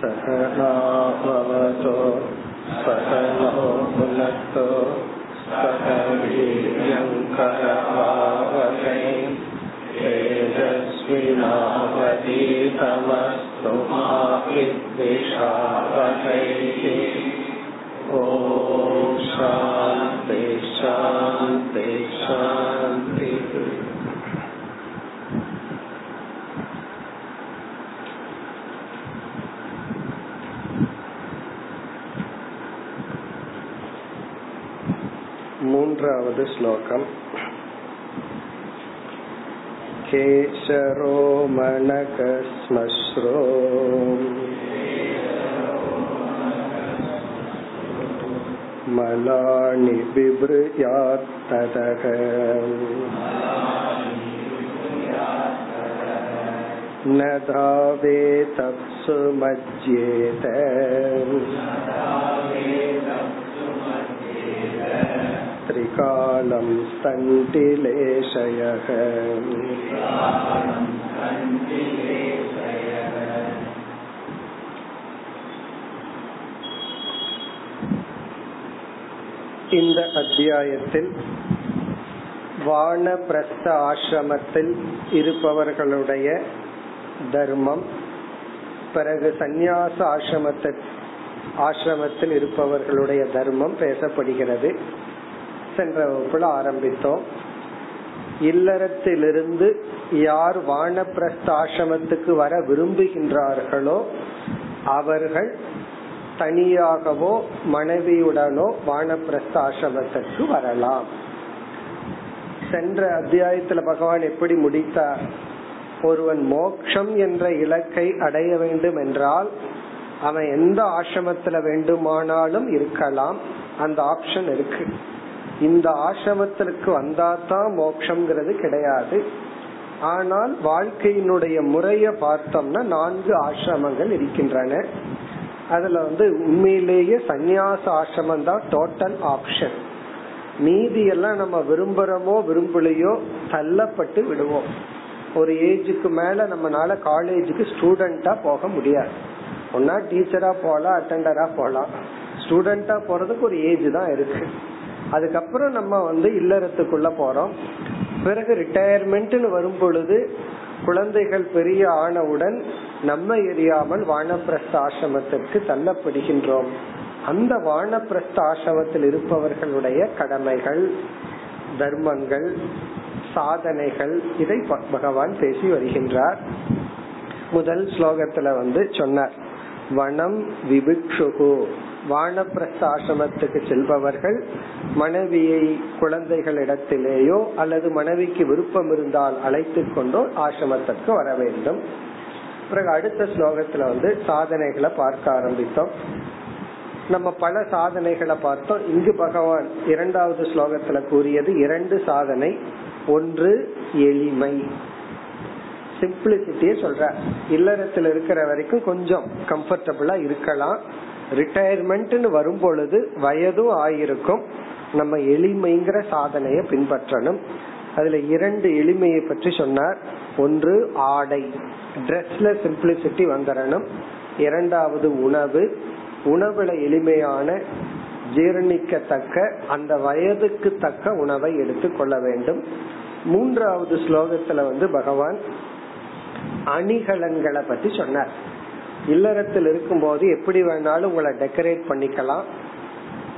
सहनावतो सहनो भुनक्तो सह वीर्यङ्करवावहै तेजस्विनावतीतमस्तु मा विद्विषावहैः ॐ शान्ति शान्ति शान्तिः மூன்றாவது ஸ்லோகம் केशरोमणकश्मश्रो मलानि बिभृयात्ततः न धावेतप्सु मज्येत காலம் தண்டிலேஷயக இந்த அத்தியாயத்தில் வானப்பிரஸ்த ஆசிரமத்தில் இருப்பவர்களுடைய தர்மம் பிறகு சந்நியாச ஆசிரமத்தில் ஆசிரமத்தில் இருப்பவர்களுடைய தர்மம் பேசப்படுகிறது. சென்ற வகுப்புல ஆரம்பித்தோம். இல்லறத்திலிருந்து யார் வானப்பிரஸ்த ஆசிரமத்துக்கு வர விரும்புகின்றார்களோ அவர்கள் தனியாகவோ மனைவியுடனோ வானப்பிரஸ்த ஆசிரமத்திற்கு வரலாம். சென்ற அத்தியாயத்துல பகவான் எப்படி முடித்தார்? ஒருவன் மோக்ஷம் என்ற இலக்கை அடைய வேண்டும் என்றால் அவன் எந்த ஆசிரமத்துல வேண்டுமானாலும் இருக்கலாம். அந்த ஆப்ஷன் இருக்கு. இந்த ஆசிரமத்திற்கு வந்தாதான் மோக்ஷங்கிறது கிடையாது. ஆனால் வாழ்க்கையினுடைய முறைய பார்த்தோம்னா நான்கு ஆசிரமங்கள் இருக்கின்றன. அதுல வந்து உண்மையிலேயே சந்நியாச ஆசிரமம் தான் டோட்டல் ஆப்ஷன் மீதி எல்லாம் நம்ம விரும்புறோமோ விரும்பலையோ தள்ளப்பட்டு விடுவோம். ஒரு ஏஜுக்கு மேல நம்மனால காலேஜுக்கு ஸ்டூடெண்டா போக முடியாது. ஒன்னா டீச்சரா போலாம் அட்டண்டரா போலாம். ஸ்டூடெண்டா போறதுக்கு ஒரு ஏஜ் தான் இருக்கு. அதுக்கப்புறம் நம்ம வந்து இல்லறத்துக்குள்ள போறோம். பிறகு ரிட்டையர்மெண்ட்னு வரும் பொழுது குழந்தைகள் பெரிய ஆனவுடன் நம்ம எரியாமல் வானப்பிரஸ்த ஆசிரமத்திற்கு தள்ளப்படுகின்றோம். அந்த வானப்பிரஸ்த ஆசிரமத்தில் இருப்பவர்களுடைய கடமைகள் தர்மங்கள் சாதனைகள் இதை பகவான் பேசி வருகின்றார். முதல் ஸ்லோகத்துல வந்து சொன்னார் வனம் விபிக்ஷுகு வானப்பிரஸ்த ஆசிரமத்துக்கு செல்பவர்கள் மனைவியை குழந்தைகளிடத்திலேயோ அல்லது மனைவிக்கு விருப்பம் இருந்தால் அழைத்து கொண்டோ ஆசிரமத்திற்கு வர வேண்டும். பிறகு அடுத்த ஸ்லோகத்துல வந்து சாதனைகளை பார்க்க ஆரம்பித்தோம். நம்ம பல சாதனைகளை பார்த்தோம். இங்கு பகவான் இரண்டாவது ஸ்லோகத்துல கூறியது இரண்டு சாதனை ஒன்று எளிமை. சிம்பிளிசிட்டியே சொல்ற இல்லறத்தில் இருக்கிற வரைக்கும் கொஞ்சம் கம்ஃபர்டபுளா இருக்கலாம். ரிட்டையர்மெண்ட்னு வரும் பொழுது வயதும் ஆயிருக்கும். நம்ம எளிமைங்கிற சாதனைய பின்பற்றணும். அதுல இரண்டு எளிமையை பற்றி சொன்னார். ஒன்று ஆடை. ட்ரெஸ்ல சிம்பிளிசிட்டி வந்துடணும் இரண்டாவது உணவு. உணவுல எளிமையான ஜீரணிக்கத்தக்க அந்த வயதுக்கு தக்க உணவை எடுத்துக்கொள்ள வேண்டும். மூன்றாவது ஸ்லோகத்துல வந்து பகவான் அணிகலன்களை பத்தி சொன்னார். இல்லறத்தில் இருக்கும் போது எப்படி வேணாலும் உங்களை டெக்கரேட் பண்ணிக்கலாம்.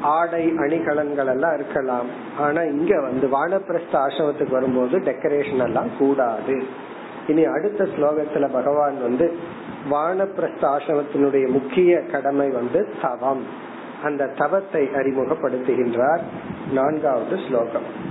ஆடை அணிகலன்கள் எல்லாம் இருக்கலாம். ஆனா இங்க வந்து வானப்பிரஸ்த ஆசிரமத்துக்கு வரும்போது டெக்கரேஷன் எல்லாம் கூடாது. இனி அடுத்த ஸ்லோகத்துல பகவான் வந்து வானப்பிரஸ்த ஆசிரமத்தினுடைய முக்கிய கடமை வந்து தவம். அந்த தவத்தை அறிமுகப்படுத்துகின்றார். நான்காவது ஸ்லோகம்.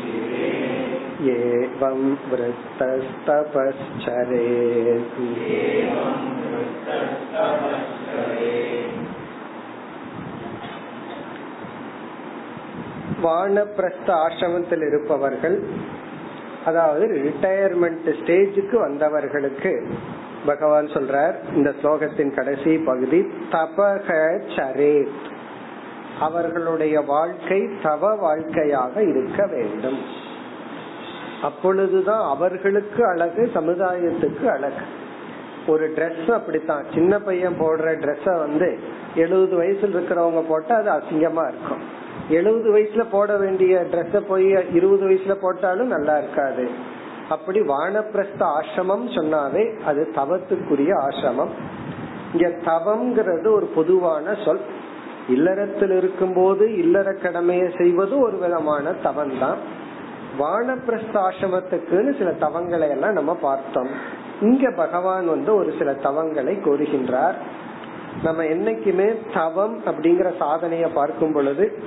एवं वृत्तस्तपश्चरेत् வானப்பிரஸ்த ஆசிரமத்தில் இருப்பவர்கள் அதாவது ரிட்டையர்மெண்ட் ஸ்டேஜுக்கு வந்தவர்களுக்கு பகவான் சொல்றார் இந்த ஸ்லோகத்தின் கடைசி பகுதி தபக சரேத் அவர்களுடைய வாழ்க்கை தவ வாழ்க்கையாக இருக்க வேண்டும் அப்பொழுதுதான் அவர்களுக்கு அழகு சமுதாயத்துக்கு அழகு. ஒரு ட்ரெஸ் அப்படித்தான். சின்ன பையன் போடுற ட்ரெஸ்ஸ வந்து எழுபது வயசுல இருக்கிறவங்க போட்டா அது அசிங்கமா இருக்கும். எழுபது வயசுல போட வேண்டிய ட்ரெஸ்ஸ போய் இருபது வயசுல போட்டாலும் நல்லா இருக்காது. அப்படி வானப்பிரஸ்த ஆசிரமம் சொன்னாவே அது தவத்துக்குரிய ஆசிரமம். இங்க தவம்ங்கிறது ஒரு பொதுவான சொல். இல்லறத்தில் இருக்கும் போது இல்லற கடமையை செய்வது ஒரு விதமான தவம் தான் வானப்பிரஸ்த ஆசிரமத்துக்குன்னு சில தவங்களை எல்லாம் நம்ம பார்த்தோம். இங்க பகவான் வந்து ஒரு சில தவங்களை கோருகின்றார் நம்ம என்னைக்குமே தவம் அப்படிங்கிற சாதனைய பார்க்கும் பொழுது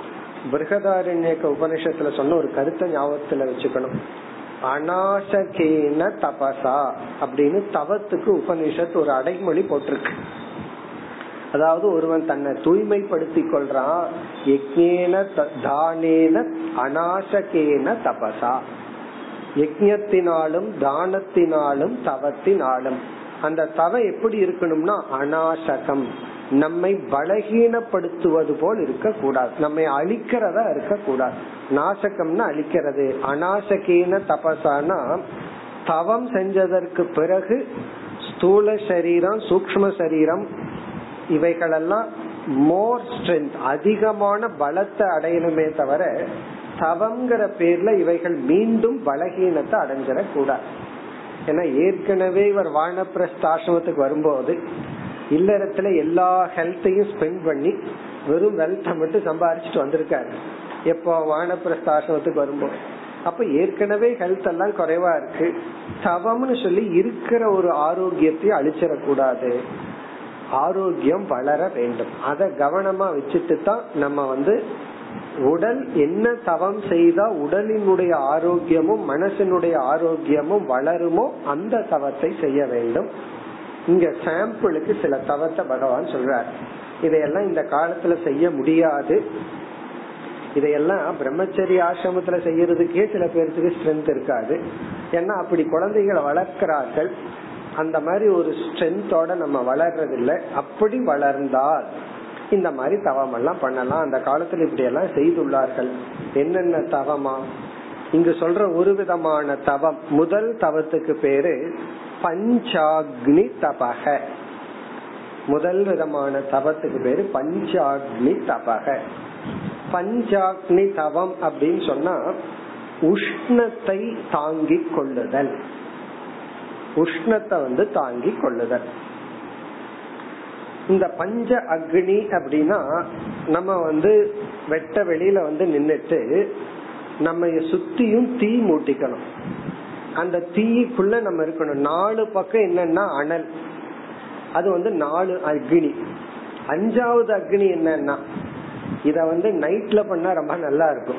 பிருகதாரண்யக்க உபனிஷத்துல சொன்ன ஒரு கருத்தை ஞாபகத்துல வச்சுக்கணும். அனாசகேன தபசா அப்படின்னு தவத்துக்கு உபனிஷத் ஒரு அடைமொழி போட்டிருக்கு. அதாவது ஒருவன் தன்னை தூய்மைப்படுத்திக் கொள்றான். யக்ஞேன தானேன அநாசகேன தபசா. யஜத்தினாலும் தானத்தினாலும் தவத்தினாலும். அந்த தவ எப்படி இருக்கணும்னா அநாசகம். நம்மை பலகீனப்படுத்துவது போல் இருக்க கூடாது நம்மை அழிக்கிறதா இருக்க கூடாது நாசகம்னா அழிக்கிறது. அநாசகீன தபசானா தவம் செஞ்சதற்கு பிறகு ஸ்தூல சரீரம் சூக்ம சரீரம் இவைகளெல்லாம் மோர் ஸ்ட்ரென்த் அதிகமான பலத்தை அடையணுமே தவிர தவங்கிற பேர்ல இவைகள் மீண்டும் பலகீனத்தை அடைஞ்சிடக்கூடாது. ஏன்னா ஏற்கனவே இவர் வானப்பிரஸ்த ஆசிரமத்துக்கு வரும்போது இல்லறத்துல எல்லா ஹெல்த்தையும் ஸ்பெண்ட் பண்ணி வெறும் வெல்த்தை மட்டும் சம்பாரிச்சுட்டு வந்திருக்காரு. எப்போ வானப்பிரஸ்த ஆசிரமத்துக்கு வரும்போது. அப்ப ஏற்கனவே ஹெல்த் எல்லாம் குறைவா இருக்கு. தவம்னு சொல்லி இருக்கிற ஒரு ஆரோக்கியத்தையும் அழிச்சிடக்கூடாது. ஆரோக்கியம் வளர வேண்டும். அத கவனமா வச்சுட்டு தான் நம்ம வந்து உடல் என்ன தவம் செய்தா உடலினுடைய ஆரோக்கியமும் மனசினுடைய ஆரோக்கியமும் வளருமோ அந்த தவத்தை செய்ய வேண்டும். இங்க சாம்பிளுக்கு சில தவத்தை பகவான் சொல்றார். இதையெல்லாம் இந்த காலத்துல செய்ய முடியாது. இதையெல்லாம் பிரம்மச்சரிய ஆசிரமத்துல செய்யறதுக்கே சில பேருக்கு ஸ்ட்ரென்த் இருக்காது. ஏன்னா அப்படி குழந்தைகளை வளர்க்கிறார்கள். அந்த மாதிரி ஒரு ஸ்ட்ரென்த்தோட நம்ம வளர்றதில்லை. அப்படி வளர்ந்தால் இந்த மாதிரி தவம் எல்லாம் பண்ணலாம். அந்த காலத்துல இப்படி எல்லாம் செய்துள்ளார்கள். என்னென்ன தவமா? இங்கு சொல்ற ஒரு விதமான தவம். முதல் தவத்துக்கு பேரு பஞ்சாக்னி தபக முதல் விதமான தவத்துக்கு பேரு பஞ்சாக்னி தபக பஞ்சாக்னி தவம் அப்படின்னு சொன்னா உஷ்ணத்தை தாங்கிக் கொள்ளுதல். உஷ்ணத்தை வந்து தாங்கி கொள்ளுதல். இந்த பஞ்ச அக்னி அப்படின்னா நம்ம வந்து வெட்ட வெளியில வந்து நின்னுட்டு நம்ம சுத்தியும் தீ மூட்டிக்கணும். அந்த தீக்குள்ள நம்ம இருக்கணும். நாலு பக்கம் என்னன்னா அனல். அது வந்து நாலு அக்னி. அஞ்சாவது அக்னி என்னன்னா இத வந்து நைட்ல பண்ணா ரொம்ப நல்லா இருக்கும்.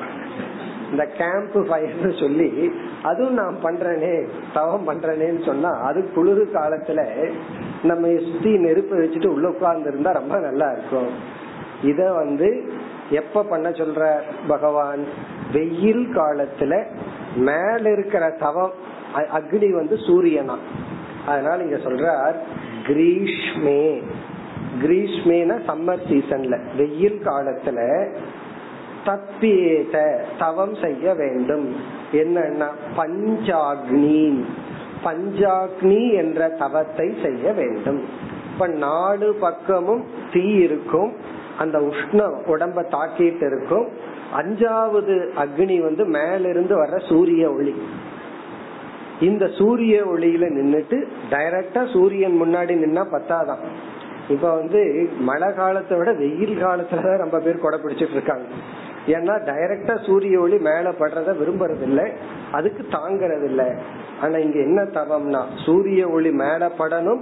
இந்த கேம்ப் ஃபயர்னு சொல்லி அதுவும் நான் பண்றேனே தவம் பண்றேனேன்னு சொன்னா அது குளிர் காலத்துல நம்ம சுத்தி நெருப்பு வச்சுட்டு உள்ள உட்கார்ந்து இருந்தா ரொம்ப நல்லா இருக்கும். இத வந்து எப்ப பண்ண சொல்ற பகவான்? வெயில் காலத்துல மேல இருக்கிற தவம் அக்னி வந்து சூரியனா? அதனால இங்க சொல்றார் கிரீஷ்மே. கிரீஷ்மேனா சம்மர் சீசன்ல வெயில் காலத்துல தப்பியேத தவம் செய்ய வேண்டும். என்னன்னா பஞ்சாக்னி. பஞ்சாக்னி என்ற தவத்தை செய்ய வேண்டும். இப்ப நாலு பக்கமும் தீ இருக்கும். அந்த உஷ்ணம் உடம்ப தாக்கிட்டு இருக்கும். அஞ்சாவது அக்னி வந்து மேலிருந்து வர்ற சூரிய ஒளி. இந்த சூரிய ஒளியில நின்னுட்டு டைரக்டா சூரியன் முன்னாடி நின்னா பத்தாதான். இப்ப வந்து மழை காலத்தை விட வெயில் காலத்துலதான் ரொம்ப பேர் கொடை பிடிச்சிட்டு இருக்காங்க. ஏன்னா டைரக்டா சூரிய ஒளி மேல படுறத விரும்புறது இல்ல அதுக்கு தாங்கறது இல்ல ஆனா இங்க என்ன தவம்னா சூரிய ஒளி மேல படணும்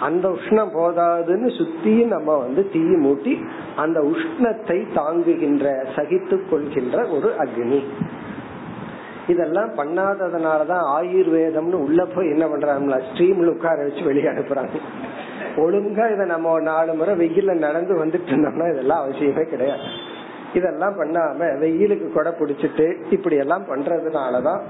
அந்த உஷ்ணம் போதாதுன்னு சுத்தியும் நம்ம வந்து தீ மூட்டி அந்த உஷ்ணத்தை தாங்குகின்ற சகித்து கொள்கின்ற ஒரு அக்னி. இதெல்லாம் பண்ணாததுனாலதான் ஆயுர்வேதம்னு உள்ள போய் என்ன பண்றாங்களா ஸ்ட்ரீம்ல உட்கார வச்சு வெளியே அனுப்புறாங்க. ஒழுங்கா இதை நம்ம நாலு முறை வெயில நடந்து வந்துட்டு இருந்தோம்னா இதெல்லாம் அவசியமே கிடையாது. இதெல்லாம் பண்ணாம வெயிலுக்கு கொடை பிடிச்சிட்டு இப்படி எல்லாம் பண்றதுனாலதான்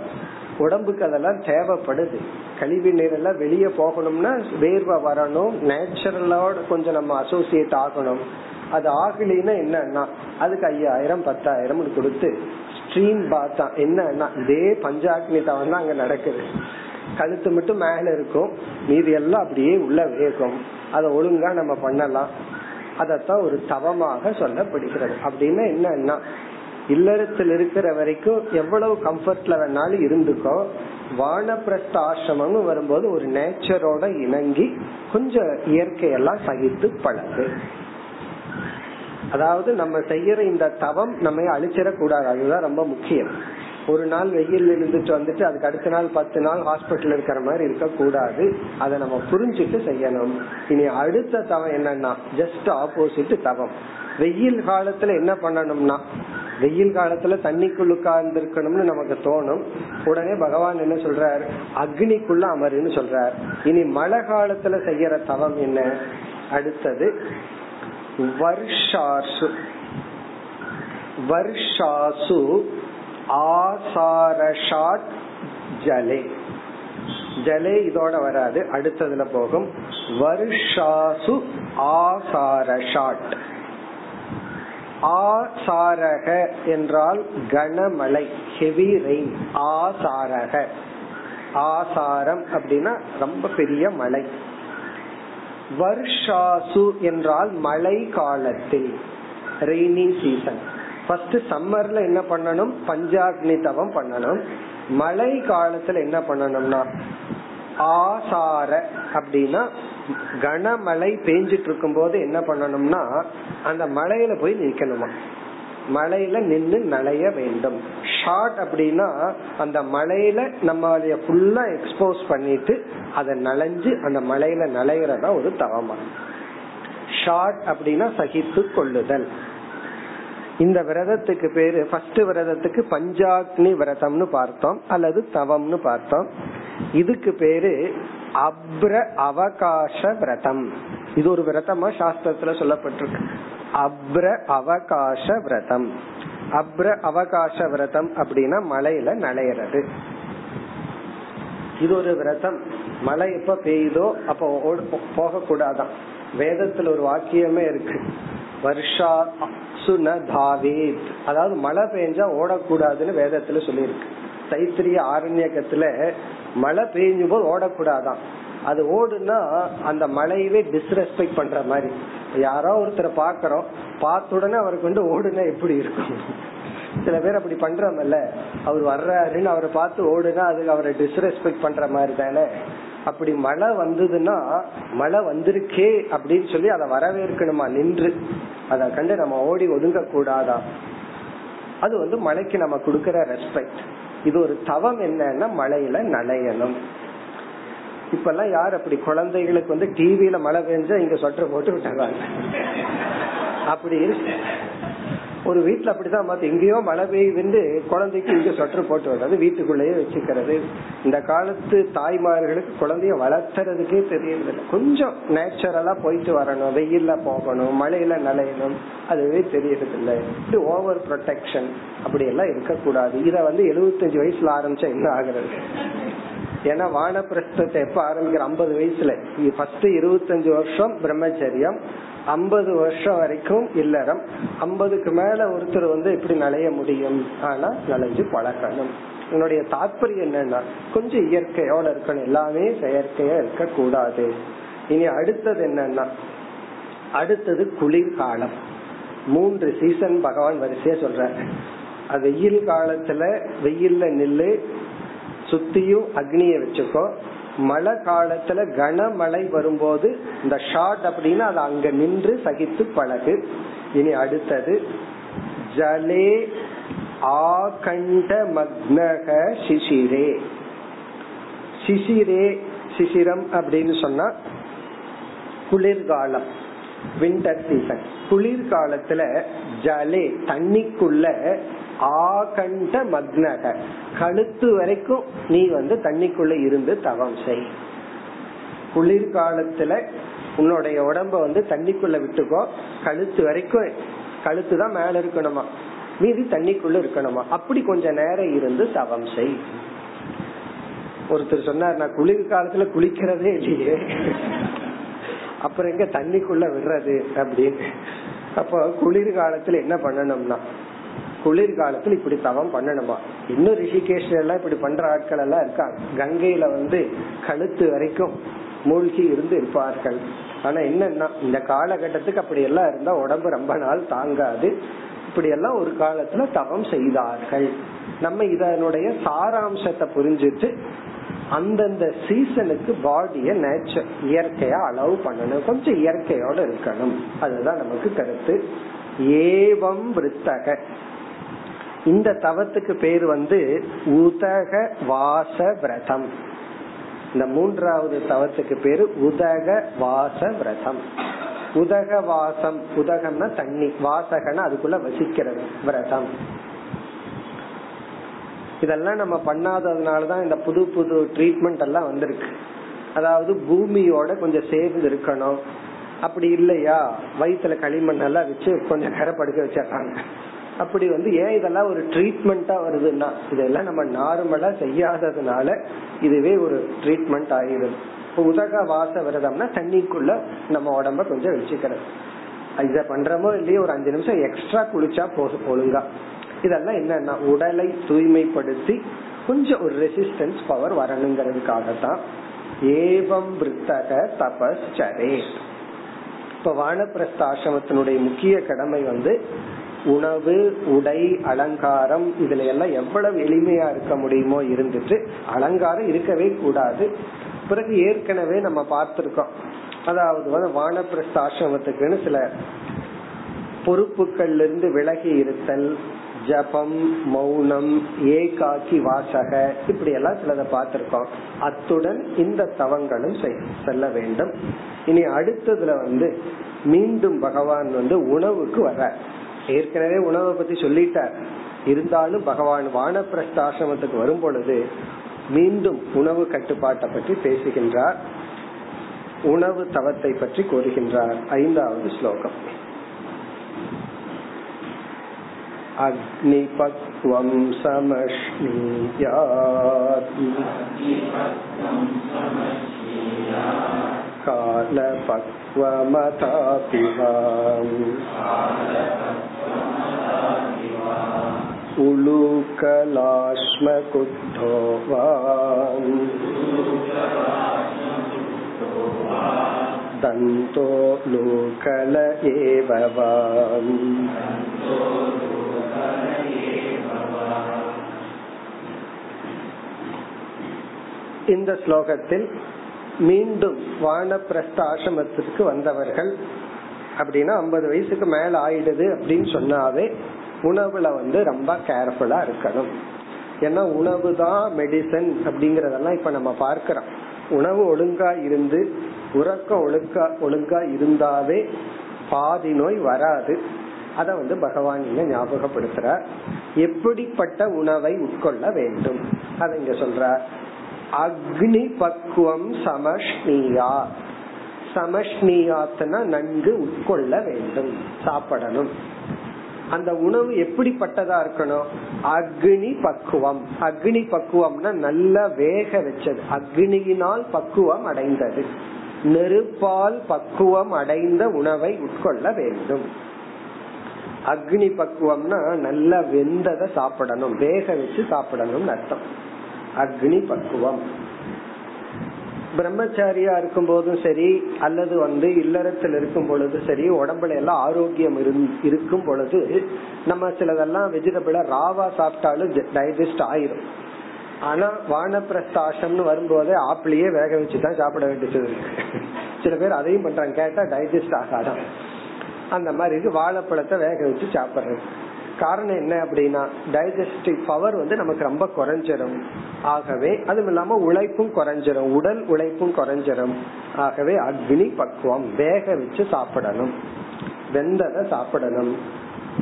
உடம்புக்கு அதெல்லாம் தேவைப்படுது. கழிவு நீர் எல்லாம் வெளியே போகணும்னா வேர்வை வரணும். நேச்சுரலோட கொஞ்சம் நம்ம அசோசியேட் ஆகணும். அது ஆகலின்னா என்னன்னா அதுக்கு ஐயாயிரம் பத்தாயிரம் கொடுத்து ஸ்ட்ரீம் பாத்தா என்னன்னா இதே பஞ்சாக்னி தான் அங்க நடக்குது. கழுத்து மட்டும் மேல இருக்கும். மீதி எல்லாம் அப்படியே உள்ள வேகம். அதை ஒழுங்கா நம்ம பண்ணலாம். அதத்தான் ஒரு தவமாக சொல்லப்படுகிறது. அப்படின்னா என்னன்னா இல்லறத்தில் இருக்கிற வரைக்கும் எவ்வளவு கம்ஃபர்ட்ல வேணாலும் இருந்துக்கோ வானப்பிரஸ்த ஆசிரமம் வரும்போது ஒரு நேச்சரோட இணங்கி கொஞ்சம் இயற்கையெல்லாம் சகித்து பழகு. அதாவது நம்ம செய்யற இந்த தவம் நம்ம அழிச்சிடக்கூடாது. அதுதான் ரொம்ப முக்கியம். ஒரு நாள் வெயில் இருந்துட்டு வந்துட்டு அதுக்கு அடுத்த நாள் பத்து நாள் ஹாஸ்பிட்டல் இருக்கிற மாதிரி இருக்க கூடாது அதை நம்ம புரிஞ்சுட்டு செய்யணும். இனி அடுத்த தவம் என்னன்னா ஜஸ்ட் ஆப்போசிட் தவம். வெயில் காலத்துல என்ன பண்ணணும்னா வெயில் காலத்துல தண்ணிக்குள்ள உட்கார்ந்து நமக்கு தோணும். உடனே பகவான் என்ன சொல்றார்? அக்னிக்குள்ள அமருன்னு சொல்றார். இனி மழை காலத்துல செய்யற தவம் என்ன? அடுத்தது வருஷாசு. வருஷாசு ஆசாரஷாட் ஜலே. ஜலே இதோட வராது அடுத்ததுல போகும். வருஷாசு ஆசாரஷாட். ஆசாரக என்றால் கனமழை ஹெவி ரெயின் ஆசாரக. ஆசாரம் அப்படின்னா ரொம்ப பெரிய மழை. வருஷாசு என்றால் மழை காலத்தில் ரெய்னி சீசன் ஃபர்ஸ்ட் சம்மர்ல என்ன பண்ணணும்? பஞ்சாக்னி தவம் பண்ணணும். மழை காலத்துல என்ன பண்ணணும்னா ஆசார அப்படின்னா கனமழை பெஞ்சிட்டு இருக்கும் போது என்ன பண்ணணும்னா அந்த மலையில போய் நிக்கணுமா? மலையில நின்று நலைய வேண்டும். ஷார்ட் அப்படின்னா அந்த மலையில நம்ம ஃபுல்லா எக்ஸ்போஸ் பண்ணிட்டு அதை நனைஞ்சு அந்த மலையில நலைகிறதா ஒரு தவமா? ஷார்ட் அப்படின்னா சகித்து கொள்ளுதல். இந்த விரதத்துக்கு பேரு ஃபர்ஸ்ட் விரதத்துக்கு பஞ்சாக்னி விரதம்னு பார்த்தோம் அல்லது தவம்னு பார்த்தோம். இதுக்கு பேரு அப்ர அவகாச விரதம். இது ஒரு விரதமா சாஸ்திரத்துல சொல்லப்பட்டிருக்கு. அப்ர அவகாச விரதம். அப்ர அவகாச விரதம் அப்படின்னா மலையில நனையிறது. இது ஒரு விரதம். மழை எப்ப பெய்யுதோ அப்ப போக கூடாதான் வேதத்துல ஒரு வாக்கியமே இருக்கு. வருஷா சுனதாவேத். அதாவது மழை பெஞ்சா ஓடக்கூடாதுன்னு வேதத்துல சொல்லியிருக்கு. தைத்திரிய ஆரண்யக்கத்துல மழை பெய்யும் போது ஓடக்கூடாதான். அது ஓடுனா அந்த மழையவே டிஸ்ரெஸ்பெக்ட் பண்ற மாதிரி. யாரோ ஒருத்தரை பாக்குறோம் பார்த்த உடனே அவருக்கு வந்து ஓடுனா எப்படி இருக்கும்? சில பேர் அப்படி பண்றோம்ல அவர் வர்றாருன்னு அவரை பார்த்து ஓடுனா அதுக்கு அவரை டிஸ்ரெஸ்பெக்ட் பண்ற மாதிரி தானே? அப்படி மழை வந்ததுன்னா மழை வந்திருக்கே அப்படின்னு சொல்லி அதை வரவேற்கணுமா? நின்று. அத கண்டு நம்ம ஓடி ஒதுங்க கூடாதா அது வந்து மழைக்கு நம்ம கொடுக்கற ரெஸ்பெக்ட் இது ஒரு தவம் என்னன்னா மழையில நனையணும். இப்ப எல்லாம் யார் அப்படி குழந்தைகளுக்கு வந்து டிவியில மழை பெஞ்சா இங்க சொட்டர் போட்டு விட்டாங்க அப்படி ஒரு வீட்டுல அப்படிதான் மாத்த எங்கேயோ மழை பெய்யுது குழந்தைக்கு இங்க சொட்டர் போட்டு வர்றது வீட்டுக்குள்ளேயே வச்சுக்கிறது. இந்த காலத்து தாய்மார்களுக்கு குழந்தைய வளர்த்துறதுக்கே தெரியறதில்லை. கொஞ்சம் நேச்சுரலா போயிட்டு வரணும். வெயில்ல போகணும் மழையில நலையணும் அதுவே தெரியறது இது ஓவர் ப்ரொடெக்ஷன் அப்படி எல்லாம் இருக்கக்கூடாது. இத வந்து எழுபத்தஞ்சு வயசுல ஆரம்பிச்சா என்ன ஆகுறது? ஏன்னா வானப்பிரஸ்தத்தை எப்ப ஆரம்பிக்கிற? ஐம்பது வயசுல. ஃபர்ஸ்ட் இருபத்தஞ்சு வருஷம் பிரம்மச்சரியம். ஐம்பது வருஷம் வரைக்கும் இல்லறம். ஐம்பதுக்கு மேல ஒருத்தர் வந்து எப்படி நலைய முடியும்? ஆனா நலைஞ்சு பழகணும். என்னுடைய தாற்பயம் என்னன்னா கொஞ்சம் இயற்கையோட இருக்கணும். எல்லாமே செயற்கையா இருக்க கூடாது இனி அடுத்தது என்னன்னா அடுத்தது குளிர்காலம். மூன்று சீசன் பகவான் வரிசையா சொல்ற. வெயில் காலத்துல வெயில்ல நில்லு சுத்தியும் அக்னிய வச்சுக்கோ. மழை காலத்துல கனமழை வரும்போது இந்த ஷார்ட் அப்படின்னா அது அங்க நின்று சகித்து பழகு. இனி அடுத்தது ஜலே ஆகண்ட மக்னக சிசிரே சிசிரே சிசிரம் அப்படின்னு சொன்னா குளிர்காலம் விண்டர் சீசன் குளிர்காலத்துல ஜலே தண்ணிக்குள்ள ஆகண்ட மக்னக கழுத்து வரைக்கும் நீ வந்து தண்ணிக்குள்ள இருந்து தவம் செய். குளிர்காலத்துல உன்னுடைய உடம்ப வந்து தண்ணிக்குள்ள விட்டுக்கோ. கழுத்து வரைக்கும் கழுத்து தான் மேல இருக்கணுமா? மீதி தண்ணிக்குள்ள இருக்கணுமா? அப்படி கொஞ்ச நேரம் இருந்து தவம் செய். ஒருத்தர் சொன்னார் நான் குளிர் காலத்துல குளிக்கிறதே இல்லையே. அப்புறம் எங்க தண்ணிக்குள்ள விடுறது? அப்படின்னு. அப்போ குளிர் காலத்துல என்ன பண்ணணும்னா குளிர்காலத்தில் இப்படி தவம் பண்ணணுமா? இன்னும் ரிஷிகேஷ்ல எல்லாம் இப்படி பண்ற ஆட்கள் எல்லாம் இருக்காங்க. கங்கையில வந்து கழுத்து வரைக்கும் மூழ்கி இருந்து இருப்பார்கள். ஆனா என்னன்னா இந்த காலகட்டத்துக்கு அப்படி எல்லாம் இருந்தா உடம்பு ரொம்ப நாள் தாங்காது. இப்படி எல்லாம் ஒரு காலத்துல தவம் செய்தார்கள். நம்ம இதனுடைய சாராம்சத்தை புரிஞ்சுட்டு அந்தந்த சீசனுக்கு பாடிய நேச்சர் இயற்கையா அலோவ் பண்ணணும். கொஞ்சம் இயற்கையோட இருக்கணும். அதுதான் நமக்கு கருத்து. ஏவம் விருத்தக. இந்த தவத்துக்கு பேர் வந்து உதக வாச விரதம். இந்த மூன்றாவது தவத்துக்கு பேரு உதக வாச விரதம். உதக வாசம் உதகம்னா தண்ணி. வாசகன்னா அதுக்குள்ள வசிக்கிறது விரதம். இதெல்லாம் நம்ம பண்ணாததுனாலதான் இந்த புது புது ட்ரீட்மெண்ட் எல்லாம் வந்திருக்கு. அதாவது பூமியோட கொஞ்சம் சேர்ந்து இருக்கணும். அப்படி இல்லையா? வயிற்றுல களிமண் எல்லாம் வச்சு கொஞ்சம் கரப்படுக்க வச்சிடறாங்க. அப்படி வந்து ஏன் இதெல்லாம் ஒரு ட்ரீட்மெண்டா வருதுன்னா இதெல்லாம் நம்ம நார்மலா செய்யாததுனால இதுவே ஒரு ட்ரீட்மெண்ட் ஆகிடுது உதக வாச விரதம்னா தண்ணிக்குள்ள நம்ம உடம்ப கொஞ்சம் வச்சுக்கிறது இத பண்றமோ இல்லையோ ஒரு அஞ்சு நிமிஷம் எக்ஸ்ட்ரா குளிச்சா போதும் ஒழுங்கா. இதெல்லாம் என்னன்னா உடலை தூய்மைப்படுத்தி கொஞ்சம் ஒரு ரெசிஸ்டன்ஸ் பவர் வரணுங்கிறதுக்காகத்தான். ஏவம் விருத்தக தபஸ்சரே இப்ப வானப்பிரஸ்த ஆசிரமத்தினுடைய முக்கிய கடமை வந்து உணவு உடை அலங்காரம் இதுல எல்லாம் எவ்வளவு எளிமையா இருக்க முடியுமோ இருந்துட்டு அலங்காரம் இருக்கவே கூடாது. பிறகு ஏற்கனவே நம்ம பார்த்திருக்கோம். அதாவது வந்து வானப்பிரஸ்த ஆசிரமத்துக்குன்னு சில பொறுப்புகள்ல இருந்து விலகி இருத்தல் ஜபம் மௌனம் ஏகாக்கி வாசக இப்படி எல்லாம் சிலதை பார்த்திருக்கோம். அத்துடன் இந்த தவங்களும் செல்ல வேண்டும். இனி அடுத்ததுல வந்து மீண்டும் பகவான் வந்து உணவுக்கு வர ஏற்கனவே உணவை பத்தி சொல்லிட்டார். இருந்தாலும் பகவான் வானப்பிரஸ்த ஆசிரமத்துக்கு வரும் பொழுது மீண்டும் உணவு கட்டுப்பாட்டை பற்றி பேசுகின்றார். உணவு தவத்தை பற்றி கூறுகின்றார். ஐந்தாவது ஸ்லோகம். अग्निपक्वं समश्नीयात् कालपक्वमथापि वा उलूकलाश्मकुद्धो वा दन्तो लोकल एव वा இந்த ஸ்லோகத்தில் மீண்டும் வானப்பிரஸ்த ஆசிரமத்திற்கு வந்தவர்கள் அப்படின்னா ஐம்பது வயசுக்கு மேல ஆயிடுது அப்படின்னு சொன்னாவே உணவுல வந்து ரொம்ப கேர்ஃபுல்லா இருக்கணும். ஏன்னா உணவு தான் மெடிசன் அப்படிங்கறதெல்லாம் இப்ப நம்ம பார்க்கிறோம். உணவு ஒழுங்கா இருந்து உறக்கம் ஒழுங்கா ஒழுங்கா இருந்தாவே பாதி நோய் வராது. அத வந்து பகவான் இங்க ஞாபகப்படுத்துற எப்படிப்பட்ட உணவை உட்கொள்ள வேண்டும்? அதை இங்க சொல்ற அக்னி பக்குவம் சமஷ்ணியா. சமஷ்ணியாத்தனா நன்கு உட்கொள்ள வேண்டும் சாப்பிடணும். அந்த உணவு எப்படிப்பட்டதா இருக்கணும்? அக்னி பக்குவம். அக்னி பக்குவம்னா நல்ல வேக வச்சது. அக்னியினால் பக்குவம் அடைந்தது. நெருப்பால் பக்குவம் அடைந்த உணவை உட்கொள்ள வேண்டும். அக்னி பக்குவம்னா நல்லா வெந்ததை சாப்பிடணும். வேக வச்சு சாப்பிடணும் அர்த்தம். அக்னி பக்குவம். பிரம்மச்சாரியா இருக்கும் போதும் சரி அல்லது வந்து இல்லறத்தில் இருக்கும் பொழுது சரி உடம்புல எல்லாம் ஆரோக்கியம் இருக்கும் பொழுது நம்ம சிலதெல்லாம் வெஜிடபிள ராவா சாப்பிட்டாலும் டைஜஸ்ட் ஆயிரும். ஆனா வானப்பிரஸ்தாசம்னு வரும்போதே ஆப்பிளையே வேக வச்சுதான் சாப்பிட வேண்டியது இருக்கு. சில பேர் அதையும் பண்றாங்க. கேட்டா டைஜஸ்ட் ஆகாதான். அந்த மாதிரி வாழைப்பழத்தை வேக வச்சு சாப்பிடுறது. காரணம் என்ன அப்படின்னா டைஜஸ்டிவ் பவர் வந்து நமக்கு ரொம்ப குறைஞ்சிரும். ஆகவே அதுவும் இல்லாம உழைப்பும் குறைஞ்சிரும். உடல் உழைப்பும் குறைஞ்சிரும். ஆகவே அக்னி பக்குவம் வேக வச்சு சாப்பிடணும். வெந்ததை சாப்பிடணும்.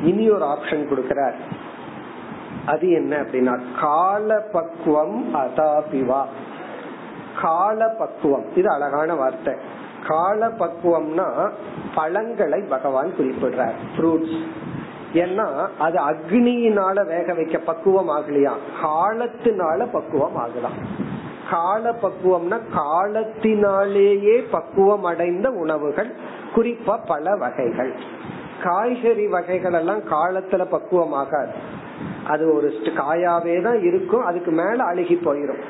இனி ஒரு ஆப்ஷன் கொடுக்கிறார். அது என்ன அப்படின்னா கால பக்குவம் அதாபிவா. கால பக்குவம். இது அழகான வார்த்தை. கால பக்குவம்னா பழங்களை பகவான் குறிப்பிடுறார். ஃப்ரூட்ஸ் ஏன்னா அது அக்னியினால வேக வைக்க பக்குவம் ஆகலையா காலத்தினால பக்குவம் ஆகலாம் கால பக்குவம்னா காலத்தினாலேயே பக்குவம் அடைந்த உணவுகள் குறிப்பா பல வகைகள். காய்கறி வகைகள் எல்லாம் காலத்துல பக்குவம் ஆகாது அது ஒரு காயாவே தான் இருக்கும் அதுக்கு மேல அழுகி போயிரும்.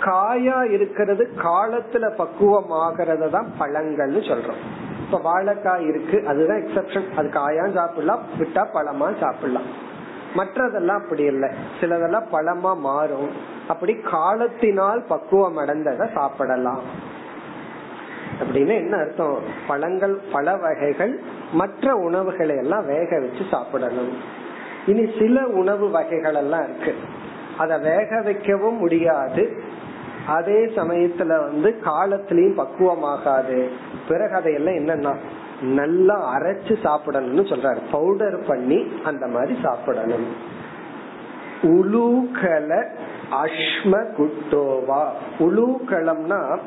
காயா இருக்கிறது காலத்துல பக்குவம் ஆகிறத தான் பழங்கள்னு சொல்றோம். இப்ப வாழைக்காய் இருக்கு அதுதான் எக்ஸப்ஷன் அது காயா சாப்பிடலாம் விட்டா பழமா சாப்பிடலாம். மற்றதெல்லாம் அப்படி இல்லை. சிலதெல்லாம் பழமா மாறும். அப்படி காலத்தினால் பக்குவம் அடைந்ததை சாப்பிடலாம். அப்படின்னு என்ன அர்த்தம்? பழங்கள் பல வகைகள் மற்ற உணவுகளை எல்லாம் வேக வச்சு சாப்பிடணும். இனி சில உணவு வகைகள் எல்லாம் இருக்கு. அத வேக வைக்கவும் முடியாது. அதே சமயத்துல வந்து காலத்திலயும் பக்குவமாகாது. பிறகு அதையெல்லாம் என்னன்னா நல்லா அரைச்சு சாப்பிடணும்னு சொல்றாரு. பவுடர் பண்ணி அந்த மாதிரி சாப்பிடணும். உலூகல அஷ்ம குட்டோவா உலூகலம்னா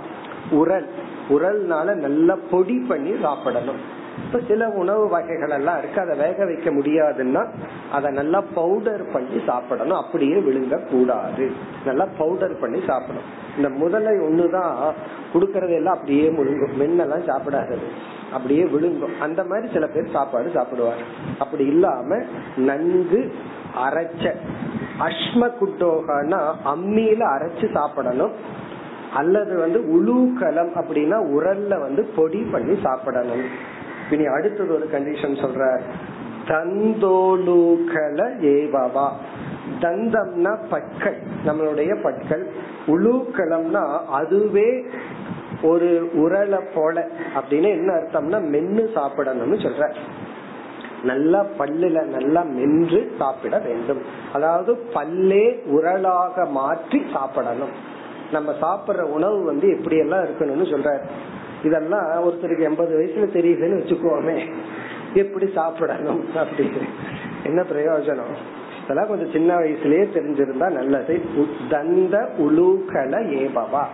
உரல். உரல்னால நல்லா பொடி பண்ணி சாப்பிடணும். இப்ப சில உணவு வகைகள் எல்லாம் இருக்கு. அதை வேக வைக்க முடியாதுன்னா அதை நல்லா பவுடர் பண்ணி சாப்பிடணும். அப்படியே விழுங்க கூடாது நல்லா பவுடர் பண்ணி சாப்பிடணும். இந்த முதலை ஒண்ணுதான். குடுக்கறது எல்லாம் அப்படியே முழுங்கும். மென்னெல்லாம் சாப்பிடாது அப்படியே விழுங்கும். அந்த மாதிரி சில பேர் சாப்பாடு சாப்பிடுவார் அப்படி இல்லாம நன்கு அரைச்ச அஷ்ம குட்டோகனா அம்மியில அரைச்சு சாப்பிடணும். அல்லது வந்து உளுக்கலம் அப்படின்னா உரல்ல வந்து பொடி பண்ணி சாப்பிடணும். இனி அடுத்தது ஒரு கண்டிஷன் சொல்ற தந்தோலுகல ஏவவா. தந்தம்னா பற்கள் நம்மளுடைய பற்கள். உலூக்கலம்னா அதுவே ஒரு உரலை போல அப்படின்னு என்ன அர்த்தம்னா மென்னு சாப்பிடணும்னு சொல்ற நல்லா பல்லுல நல்லா மென்று சாப்பிட வேண்டும். அதாவது பல்லே உரலாக மாற்றி சாப்பிடணும். நம்ம சாப்பிடுற உணவு வந்து எப்படி எல்லாம் இருக்கணும்னு சொல்ற இதெல்லாம் ஒருத்தருக்கு எண்பது வயசுல தெரியுதுன்னு வச்சுக்கோமே. எப்படி சாப்பிடணும் அப்படி என்ன பிரயோஜனம்? இதெல்லாம் கொஞ்சம் சின்ன வயசுலயே தெரிஞ்சிருந்தா நல்லது. தந்த உலூகல ஏபவா.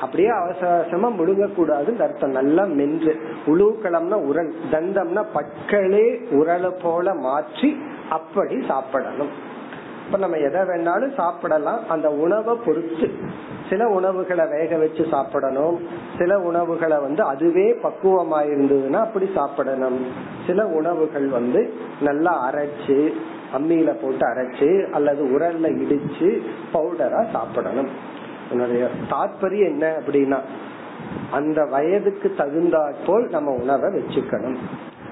அப்படியே அவசர அவசரமா முழுங்க கூடாதுன்னு அர்த்தம். நல்லா மென்று. உலூக்கலம்னா உரல். தந்தம்னா பற்களே உரலை போல மாற்றி அப்படி சாப்பிடணும். இப்ப நம்ம எதை வேணாலும் சாப்பிடலாம். அந்த உணவை பொறுத்து. சில உணவுகளை வேக வச்சு சாப்பிடணும். சில உணவுகளை வந்து அதுவே பக்குவமா இருந்ததுன்னா அப்படி சாப்பிடணும். சில உணவுகள் வந்து நல்லா அரைச்சு அம்மியில போட்டு அரைச்சு அல்லது உரல்ல இடிச்சு பவுடரா சாப்பிடணும். என்னுடைய தாற்பயம் என்ன அப்படின்னா அந்த வயதுக்கு தகுந்தாற்போல் நம்ம உணவை வச்சுக்கணும்.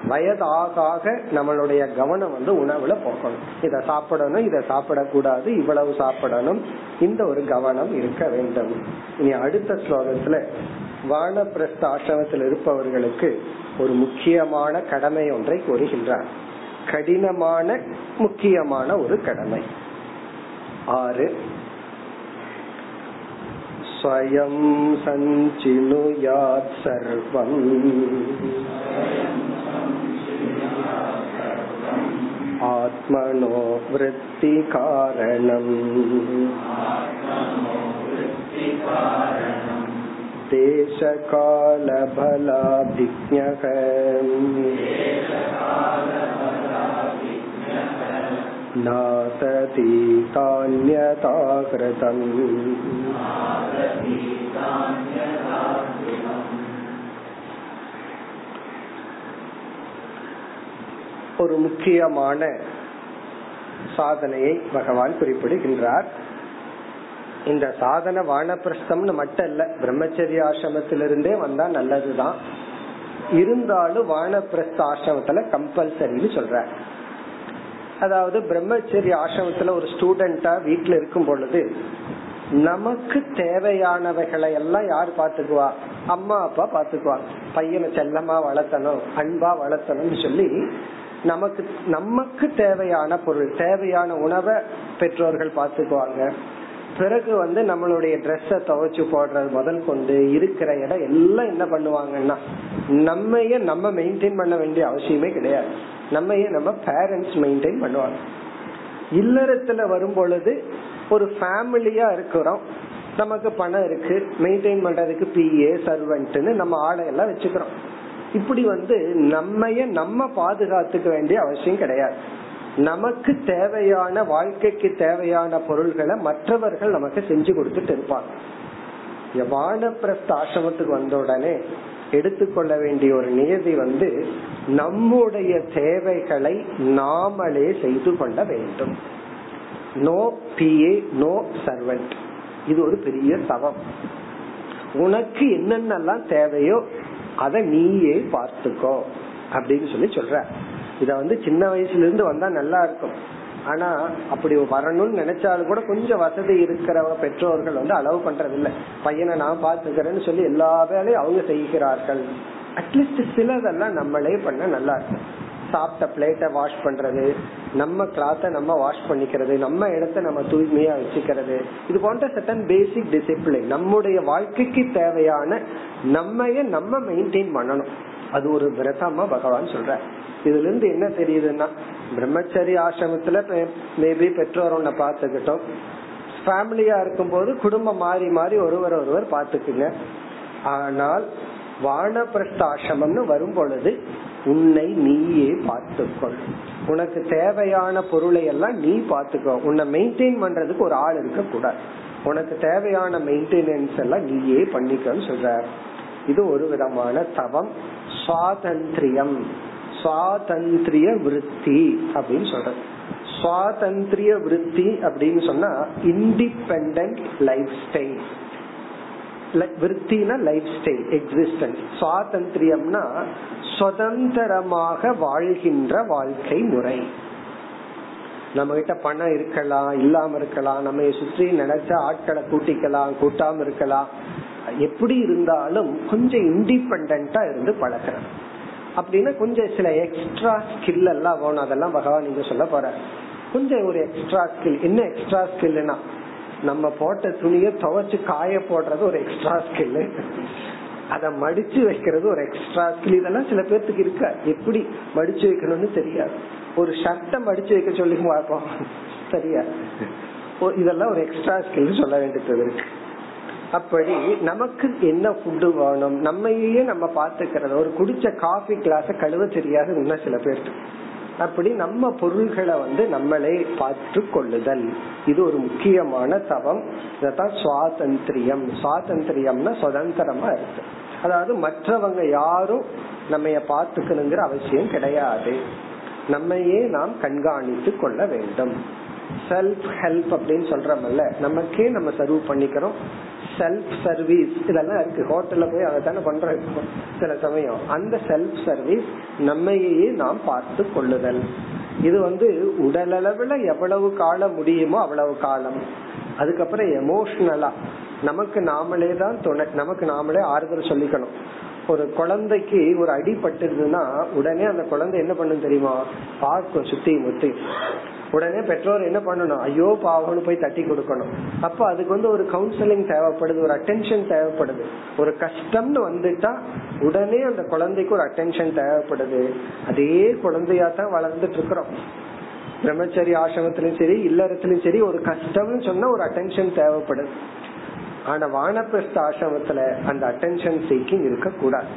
வயதாக ஆக நம்மளுடைய கவனம் வந்து உணவுல போகணும். இத சாப்பிடணும் இத சாப்பிடக்கூடாது இவ்வளவு சாப்பிடணும். இந்த ஒரு கவனம் இருக்க வேண்டும். இனி அடுத்த ஸ்லோகத்துல வானப்பிரஸ்த ஆசிரமத்தில் இருப்பவர்களுக்கு ஒரு முக்கியமான கடமை ஒன்றை கூறுகின்றார். கடினமான முக்கியமான ஒரு கடமை. ஆறு स्वयं सञ्चिनुयात् सर्वम् आत्मनो वृत्तिकारणम् देशकालबलाभिज्ञः नाततीतान्यथा कृतम् ஒரு முக்கியமான சாதனையை பகவான் குறிப்பிடுகின்றார். இந்த சாதனை வானப்பிரஸ்தம்னு மட்டும் இல்ல பிரம்மச்சரிய ஆசிரமத்திலிருந்தே வந்தா நல்லதுதான். இருந்தாலும் வானப்பிரஸ்த ஆசிரமத்துல கம்பல்சரின்னு சொல்ற அதாவது பிரம்மச்சரிய ஆசிரமத்துல ஒரு ஸ்டூடெண்டா வீட்டுல இருக்கும் பொழுது நமக்கு தேவையானவைகளை எல்லாம் யார் பாத்துக்குவா அம்மா அப்பா பாத்துக்குவா பையனை செல்லமா வளர்த்தணும் அன்பா வளர்த்தணும்னு சொல்லி நமக்கு நமக்கு தேவையான பொருள் தேவையான உணவை பெற்றோர்கள் பாத்துக்குவாங்க பிறகு வந்து நம்மளுடைய ட்ரெஸ்ஸ துவைச்சு போடுறது முதல் கொண்டு இருக்கிற இடம் எல்லாம் என்ன பண்ணுவாங்கன்னா நம்மைய நம்ம மெயின்டைன் பண்ண வேண்டிய அவசியமே கிடையாது. நம்மைய நம்ம பேரண்ட்ஸ் மெயின்டைன் பண்ணுவாங்க. இல்லறத்துல வரும் பொழுது ஒரு ஃபேமிலியா இருக்கிறோம். நமக்கு பணம் இருக்கு மெயின்டைன் பண்றதுக்கு பிஏ சர்வெண்ட்னு நம்ம ஆளையெல்லாம் வச்சுக்கிறோம். இப்படி வந்து நம்மைய நம்ம பாதுகாத்துக்க வேண்டிய அவசியம் கிடையாது. நமக்கு தேவையான வாழ்க்கைக்கு தேவையான பொருள்களை மற்றவர்கள் நமக்கு செஞ்சு கொடுத்துட்டு இருப்பாங்க. வானப்பிரஸ்த ஆசிரமத்துக்கு வந்த உடனே எடுத்துக்கொள்ள வேண்டிய ஒரு நியதி வந்து நம்முடைய தேவைகளை நாமளே செய்து கொள்ள வேண்டும். நோ பிஏ நோ சர்வெண்ட் இது ஒரு பெரிய தவம் உனக்கு என்னென்னலாம் தேவையோ அதை நீயே பார்த்துக்கோ அப்படின்னு சொல்லி சொல்ற. இத வந்து சின்ன வயசுல இருந்து வந்தா நல்லா இருக்கும். ஆனா அப்படி வரணும்னு நினைச்சாலும் கூட கொஞ்சம் வசதி இருக்கிற பெற்றோர்கள் வந்து அளவு பண்றது இல்ல பையனை நான் பாத்துக்கிறேன்னு சொல்லி எல்லா வேலையும் அவங்க செய்கிறார்கள். அட்லீஸ்ட் சிலதெல்லாம் நம்மளே பண்ண நல்லா இருக்கும். சாப்பிட்ட பிளேட்டை வாஷ் பண்றது நம்ம கிளாத்த நம்ம வாஷ் பண்ணிக்கிறது நம்ம இடத்த நம்ம தூய்மையா வச்சுக்கிறது. இது போன்ற சட்டன் பேசிக் டிசிப்ளின் நம்முடைய வாழ்க்கைக்கு தேவையான நம்மைய நம்ம மெயின்டைன் பண்ணணும். அது ஒரு விரதமா பகவான் சொல்ற இதுல இருந்து என்ன தெரியுதுன்னா பிரம்மச்சரி ஆசிரமத்துல மேபி பெற்றோர் உன்னை பாத்துக்கிட்டோம் ஃபேமிலியா இருக்கும் போது குடும்பம் மாறி மாறி ஒருவர் ஒருவர் பாத்துக்குங்க ஆனால் வானப்பிரஸ்த ஆசிரமம்னு வரும் பொழுது உன்னை நீயே பார்த்துக்கொள். உனக்கு தேவையான பொருளை எல்லாம் நீ பாத்துக்கோ உன்னை மெயின்டைன் பண்றதுக்கு ஒரு ஆள் இருக்க கூடாது. உனக்கு தேவையான மெயின்டெனன்ஸ் எல்லாம் நீயே பண்ணிக்கன்னு சொல்ற. இது ஒரு விதமான தவம். சுவாதந்திரியம். சுவாதந்திரிய விருத்தி அப்படின்னு சொல்றது. சுவாதந்திரிய விருத்தி அப்படின்னு சொன்னா இண்டிபெண்ட் லைஃப் ஸ்டைல் விற்த்தினா லைஃப் ஸ்டைல் எக்ஸிஸ்டன்ஸ் சுவாதந்திரியம்னா சுதந்திரமாக வாழ்கின்ற வாழ்க்கை முறை. நம்ம கிட்ட பணம் இருக்கலாம் இல்லாம இருக்கலாம் நம்ம சுற்றி நினைச்ச ஆட்களை கூட்டிக்கலாம் கூட்டாம இருக்கலாம். எப்படி இருந்தாலும் கொஞ்சம் இண்டிபெண்டா இருந்து பழகிறது அப்படின்னா கொஞ்சம் சில எக்ஸ்ட்ரா ஸ்கில் எல்லாம் வேணும். அதெல்லாம் பகவான் நீங்க சொல்ல போற கொஞ்சம் ஒரு எக்ஸ்ட்ரா ஸ்கில் என்ன எக்ஸ்ட்ரா ஸ்கில்னா நம்ம போட்ட துணிய துவைச்சு காய போடுறது ஒரு எக்ஸ்ட்ரா ஸ்கில் அத மடிச்சு வைக்கிறது ஒரு எக்ஸ்ட்ரா ஸ்கில் இதெல்லாம் சில பேர்த்துக்கு இருக்க? எப்படி மடிச்சு வைக்கணும்னு தெரியாது. ஒரு ஷர்ட்டை மடிச்சு வைக்க சொல்லி பார்ப்போம். சரியா? இதெல்லாம் ஒரு எக்ஸ்ட்ரா ஸ்கில் சொல்ல வேண்டியது. இருக்கு அப்படி நமக்கு என்ன ஃபுட்டு வேணும்? நம்மையே நம்ம பாத்துக்கிறது ஒரு குடிச்ச காஃபி கிளாஸ் கழுவ தெரியாது இன்னும் சில பேருக்கு அப்படி நம்ம பொருள்களை வந்து நம்மளே பார்த்து கொள்ளுதல் இது ஒரு முக்கியமான தவம். இதான் சுவாதந்திரியம். சுவாதந்திரியம்னா சுதந்திரமா இருக்கு. அதாவது மற்றவங்க யாரும் நம்ம பார்த்துக்கணுங்கிற அவசியம் கிடையாது. நம்மையே நாம் கண்காணித்து கொள்ள வேண்டும். செல்ஃப் ஹெல்ப் அப்படின்னு சொல்றோம்ல நமக்கே நம்ம சர்வ் பண்ணிக்கிறோம். செல்ஃப் சர்வீஸ் இதெல்லாம் இருக்கு. ஹோட்டல்ல போய் அதை தானே பண்றோம் சில சமயம். அந்த செல்ஃப் சர்வீஸ் நம்மையே நாம் பார்த்து கொள்ளுதல். இது வந்து உடல் அளவுல எவ்வளவு காலம் முடியுமோ அவ்வளவு காலம். அதுக்கப்புறம் எமோஷனலா நமக்கு நாமளே தான் துணை நமக்கு நாமளே ஆறுதல் சொல்லிக்கணும். ஒரு குழந்தைக்கு ஒரு அடிபட்டுருதுன்னா உடனே அந்த குழந்தை என்ன பண்ணும் தெரியுமா? பார்க்கும் சுத்தி முத்தி உடனே பெற்றோர் என்ன பண்ணணும்? ஐயோ பாவம்னு போய் தட்டி கொடுக்கணும். அப்ப அதுக்கு வந்து ஒரு கவுன்சிலிங் தேவைப்படுது ஒரு அட்டென்ஷன் தேவைப்படுது. ஒரு கஷ்டம்னு வந்துட்டா உடனே அந்த குழந்தைக்கு ஒரு அட்டென்ஷன் தேவைப்படுது. அதே குழந்தையா தான் வளர்ந்துட்டு இருக்கிறோம். பிரம்மச்சரி ஆசிரமத்திலும் சரி இல்லறத்திலும் சரி ஒரு கஷ்டம்னு சொன்னா ஒரு அட்டென்ஷன் தேவைப்படுது. ஆனா வானப்பிரஸ்த ஆசிரமத்துல அந்த அட்டென்ஷன் சீக்கிங் இருக்க கூடாது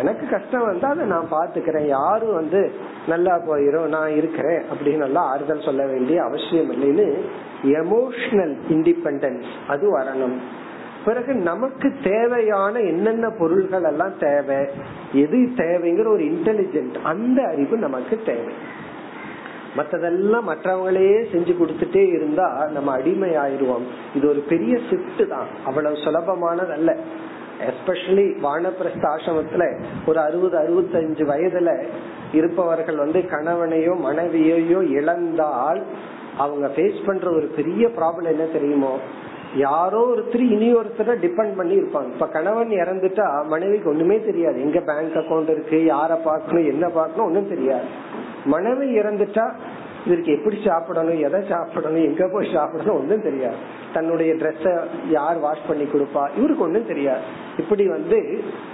எனக்கு கஷ்டம் வந்தா அதை நான் பாத்துக்கிறேன் யாரும் வந்து நல்லா போயிரும் நான் இருக்கிறேன் அப்படின்னு நல்லா ஆறுதல் சொல்ல வேண்டிய அவசியம் இல்லைன்னு எமோஷனல் இண்டிபெண்டன்ஸ் அது வரணும். பிறகு நமக்கு தேவையான என்னென்ன பொருள்கள் எல்லாம் தேவை எது தேவைங்கிற ஒரு இன்டெலிஜென்ட் அந்த அறிவு நமக்கு தேவை. மற்றதெல்லாம் மற்றவங்களே செஞ்சு கொடுத்துட்டே இருந்தா நம்ம அடிமை ஆயிடுவோம் இது ஒரு பெரிய சிப்ட் தான். அவ்வளவு சுலபமானது அல்ல எஸ்பெஷலி வானப்பிரஸ்த ஆசிரமத்துல ஒரு அறுபது அறுபத்தஞ்சு வயதுல இருப்பவர்கள் வந்து கணவனையோ மனைவியையோ இழந்தால் அவங்க ஃபேஸ் பண்ற ஒரு பெரிய ப்ராப்ளம் என்ன தெரியுமோ? யாரோ ஒருத்தர் இனி ஒருத்தர டிபெண்ட் பண்ணி இருப்பாங்க. இப்ப கணவன் இறந்துட்டா மனைவிக்கு ஒண்ணுமே தெரியாது. எங்க பேங்க் அக்கௌண்ட் இருக்கு யார பாக்கணும் என்ன பாக்கணும் ஒண்ணும் தெரியாது. மனைவி இறந்துட்டா இதற்கு எப்படி சாப்பிடணும் எதை சாப்பிடணும் எங்க போய் சாப்பிடணும் ஒன்றும் தெரியாது. தன்னுடைய ட்ரெஸ்ஸ யார் வாஷ் பண்ணி கொடுப்பா இவருக்கு ஒன்றும் தெரியாது. இப்படி வந்து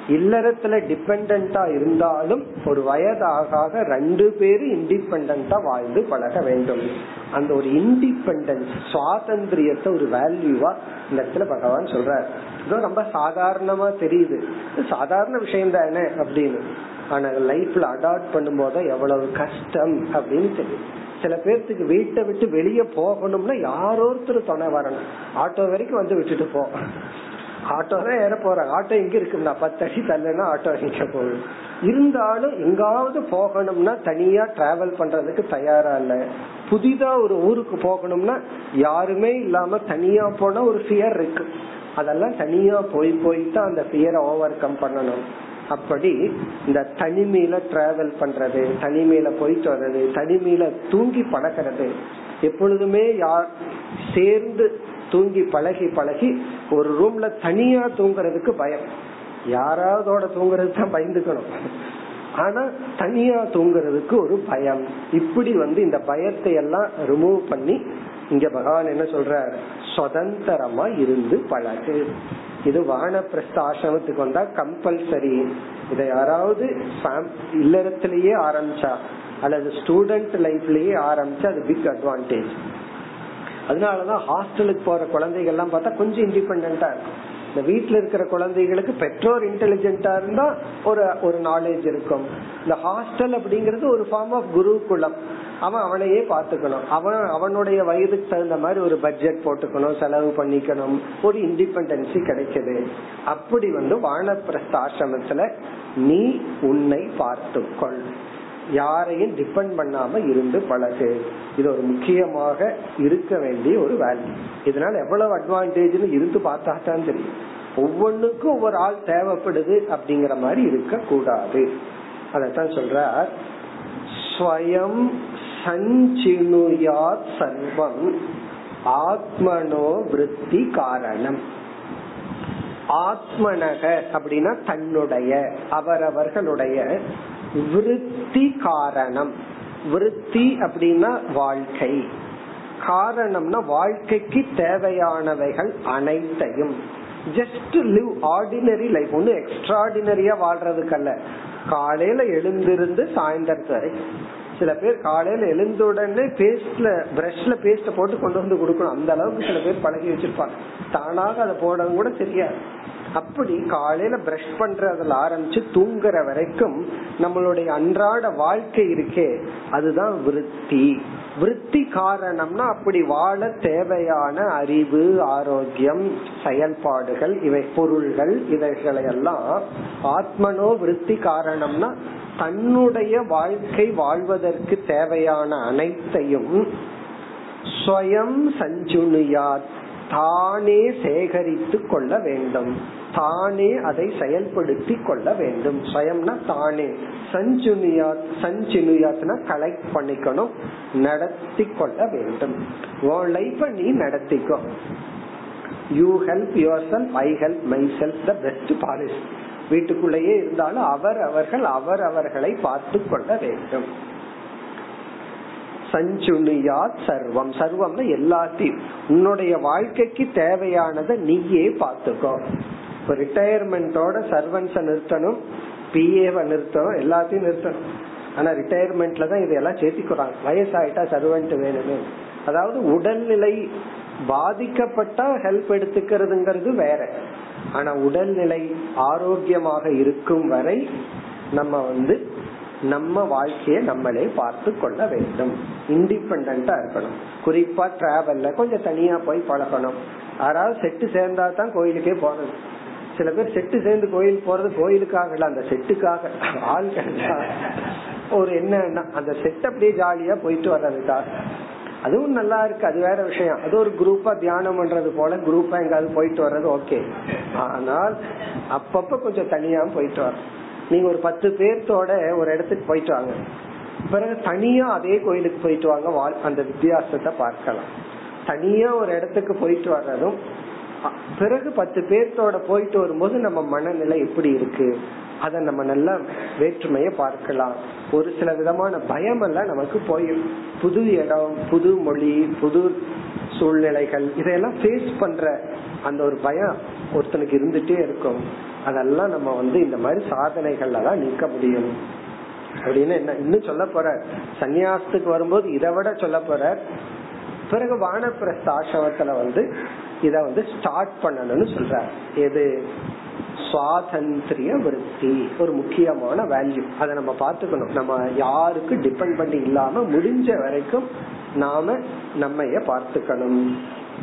இல்லறத்துல டிபெண்டா இருந்தாலும் ஒரு வயதாக ரெண்டு பேரும் இண்டிபெண்டா வாழ்ந்து பழக வேண்டும். அந்த ஒரு இண்டிபெண்டன்ஸ் சுவாதந்திரியத்தை ஒரு வேல்யூவா இந்த இடத்துல பகவான் சொல்றார். இதோ ரொம்ப சாதாரணமா தெரியுது. சாதாரண விஷயம் தானே அப்படின்னு. ஆனா லைஃப்ல அடாப்ட் பண்ணும் போது எவ்வளவு கஷ்டம் அப்படின்னு தெரியும் சில பேர்த்துக்கு வீட்டை விட்டு வெளியே போகணும்னா யாரோ ஒருத்தர் துணை வரணும். ஆட்டோ வரைக்கும் வந்து விட்டுட்டு போ. ஆட்டோ தான் ஏற போறாங்க ஆட்டோ எங்க இருக்கும்னா பத்து அடி தள்ளுனா ஆட்டோ எங்க போகுது? இருந்தாலும் எங்காவது போகணும்னா தனியா டிராவல் பண்றதுக்கு தயாரா இல்ல. புதிதா ஒரு ஊருக்கு போகணும்னா யாருமே இல்லாம தனியா போனா ஒரு ஃபியர் இருக்கு. அதெல்லாம் தனியா போய் போய் தான் அந்த ஃபியரை ஓவர் கம் பண்ணணும். அப்படி இந்த தனிமையில டிராவல் பண்றது தனிமையில போயிட்டு வர்றது தனிமையில தூங்கி பழகிறது. எப்பொழுதுமே யார் சேர்ந்து தூங்கி பழகி பழகி ஒரு ரூம்ல தனியா தூங்குறதுக்கு பயம். யாராவதோட தூங்குறது தான் பயந்துக்கணும். ஆனா தனியா தூங்குறதுக்கு ஒரு பயம். இப்படி வந்து இந்த பயத்தை எல்லாம் ரிமூவ் பண்ணி இங்க பகவான் என்ன சொல்றாரு? சுதந்திரமா இருந்து பழகு. இது வானப்பிரஸ்த ஆசிரமத்துக்கு வந்தா கம்பல்சரி இதை யாராவது இல்லறத்திலேயே ஆரம்பிச்சா அல்லது ஸ்டூடெண்ட் லைஃப்லயே ஆரம்பிச்சா அது பிக் அட்வான்டேஜ் அதனாலதான் ஹாஸ்டலுக்கு போற குழந்தைகள் எல்லாம் பார்த்தா கொஞ்சம் இண்டிபெண்டா இருக்கும். இந்த வீட்டுல இருக்கிற குழந்தைகளுக்கு பெற்றோர் இன்டெலிஜென்டா இருந்தா ஒரு ஒரு நாலேஜ் இருக்கும். இந்த ஹாஸ்டல் அப்படிங்கறது ஒரு ஃபார்ம் ஆஃப் குருகுலம். அவன் அவனையே பாத்துக்கணும் அவன் அவனுடைய வயதுக்கு தகுந்த மாதிரி ஒரு பட்ஜெட் போட்டுக்கணும் செலவு பண்ணிக்கணும். ஒரு இண்டிபெண்டன்சி கிடைக்குது. அப்படி வந்து வானப்பிரஸ்த ஆசிரமத்துல நீ உன்னை பார்த்துக்கொள். யாரையும் டிபெண்ட் பண்ணாம இருந்து பழகு. இது ஒரு முக்கியமாக இருக்க வேண்டிய ஒரு வேல்யூ இதனால எவ்வளவு அட்வான்டேஜ்னு இருந்து பார்த்தா தான் தெரியும். ஒவ்வொன்றுக்கும் ஒவ்வொரு ஆள் தேவைப்படுது அப்படிங்கிற மாதிரி இருக்க கூடாது அதத்தான் சொல்ற ஸ்வயம் சஞ்சினுயாத் சர்வம் ஆத்மனோ விருத்தி காரணம். ஆத்மனக அப்படின்னா தன்னுடைய அவரவர்களுடைய விருத்தி காரணம் விருத்தி அப்படின்னா வாழ்க்கை. காரணம்னா வாழ்க்கைக்கு தேவையானவைகள் அனைத்தையும். ஜஸ்ட் லிவ் ஆர்டினரி லைஃப் ஒண்ணு எக்ஸ்ட்ராடினரியா வாழ்றதுக்கல்ல. காலையில எழுந்திருந்து சாயந்தரத்து வரை. சில பேர் காலையில எழுந்த உடனே பேஸ்ட்ல பிரஷ்ல பேஸ்ட போட்டு கொண்டு வந்து கொடுக்கணும். அந்த அளவுக்கு சில பேர் பழகி வச்சிருப்பாங்க. தானாக அதை போடவும் கூட தெரியாது. அப்படி காலையில பிரஷ் பண்றதுல ஆரம்பிச்சு தூங்குற வரைக்கும் நம்மளுடைய அன்றாட வாழ்க்கை இருக்கே அதுதான் விருத்தி. விருத்தி காரணம்னா அப்படி வாழ தேவையான அறிவு ஆரோக்கியம் செயல்பாடுகள் இவை பொருள்கள் இவைகளை எல்லாம் ஆத்மனோ விருத்தி காரணம்னா தன்னுடைய வாழ்க்கை வாழ்வதற்கு தேவையான அனைத்தையும் ஸ்வயம் சஞ்சுனியாத் தானே சேகரித்து கொள்ள வேண்டும். தானே அதை செயல்படுத்தி கொள்ள வேண்டும். சுயம்னா தானே. சஞ்சுனியா சஞ்சுனியாத்னா கலெக்ட் பண்ணிக்கணும். நடத்தி கொள்ள வேண்டும். உன் லைஃப நீ நடத்திக்கோ. You help your self I help my self the best policy வீட்டுக்குள்ளேயே இருந்தாலும் அவர் அவர்கள் அவர் அவர்களை பார்த்து கொள்ள வேண்டும். சஞ்சுனியாத் சர்வம். சர்வம்னா எல்லாத்தையும். உன்னுடைய வாழ்க்கைக்கு தேவையானதை நீயே பார்த்துக்கோ. இப்ப ரிட்டையர்மெண்டோட சர்வன்ஸ நிறுத்தணும் பிஏவை நிறுத்தணும் எல்லாத்தையும் நிறுத்தணும். ஆனா ரிட்டையர்மெண்ட்ல தான் இதெல்லாம் சேர்த்திக்கிறாங்க. வயசாயிட்டா சர்வன்ட் வேணுமே அதாவது உடல்நிலை பாதிக்கப்பட்டா ஹெல்ப் எடுத்துக்கிறதுங்கிறது வேற. ஆனா உடல்நிலை ஆரோக்கியமாக இருக்கும் வரை நம்ம வந்து நம்ம வாழ்க்கைய நம்மளே பார்த்து கொள்ள வேண்டும். இண்டிபெண்டா இருக்கணும். குறிப்பா டிராவல்ல கொஞ்சம் தனியா போய் பழகணும். யாராவது செட்டு சேர்ந்தா தான் கோயிலுக்கே போறது. சில பேர் செட்டு சேர்ந்து கோயில் போறது கோயிலுக்காக இல்ல அந்த செட்டுக்காக. ஆள் ஒரு என்ன அந்த செட் அப்படியே ஜாலியா போயிட்டு வர்றதுக்காக. அதுவும் நல்லா இருக்கு அது வேற விஷயம். அது ஒரு குரூப்பா தியானம் பண்றது போல குரூப்பா எங்காவது போயிட்டு வர்றது ஓகே ஆனால் அப்பப்ப கொஞ்சம் தனியா போயிட்டு வர நீங்க ஒரு பத்து பேர்த்தோட ஒரு இடத்துக்கு போயிட்டு வாங்க. பிறகு தனியா அதே கோயிலுக்கு போயிட்டு வாங்க அந்த வித்தியாசத்தை பார்க்கலாம். தனியா ஒரு இடத்துக்கு போயிட்டு வர்றதும் பிறகு பத்து பேர்த்தோட போயிட்டு வரும்போது நம்ம மனநிலை எப்படி இருக்கு? அத நம்ம நல்ல வேற்றுமைய பார்க்கலாம். ஒரு சில விதமான பயம் எல்லாம் நமக்கு போயிடும் புது இடம் புது மொழி புது சூழ்நிலைகள் இதையெல்லாம் ஃபேஸ் பண்ற அந்த ஒரு பயம் ஒருத்தனுக்கு இருந்துட்டே இருக்கும். அதெல்லாம் நம்ம வந்து இந்த மாதிரி சாதனைகள்ல தான் நீக்க முடியும். அப்படின்னு என்ன இன்னும் சொல்ல போற. சன்னியாசத்துக்கு வரும்போது இதை விட சொல்ல போற. பிறகு வானப்பிரஸ்த ஆசிரமத்துல வந்து இத வந்து ஸ்டார்ட் பண்ணணும்னு சொல்ற எது? சுவாதந்திரிய விருத்தி. ஒரு முக்கியமான வேல்யூ அதை நம்ம பார்த்துக்கணும். நம்ம யாருக்கு டிபெண்ட் பண்ணி இல்லாம முடிஞ்ச வரைக்கும் நாம நம்மைய பார்த்துக்கணும்.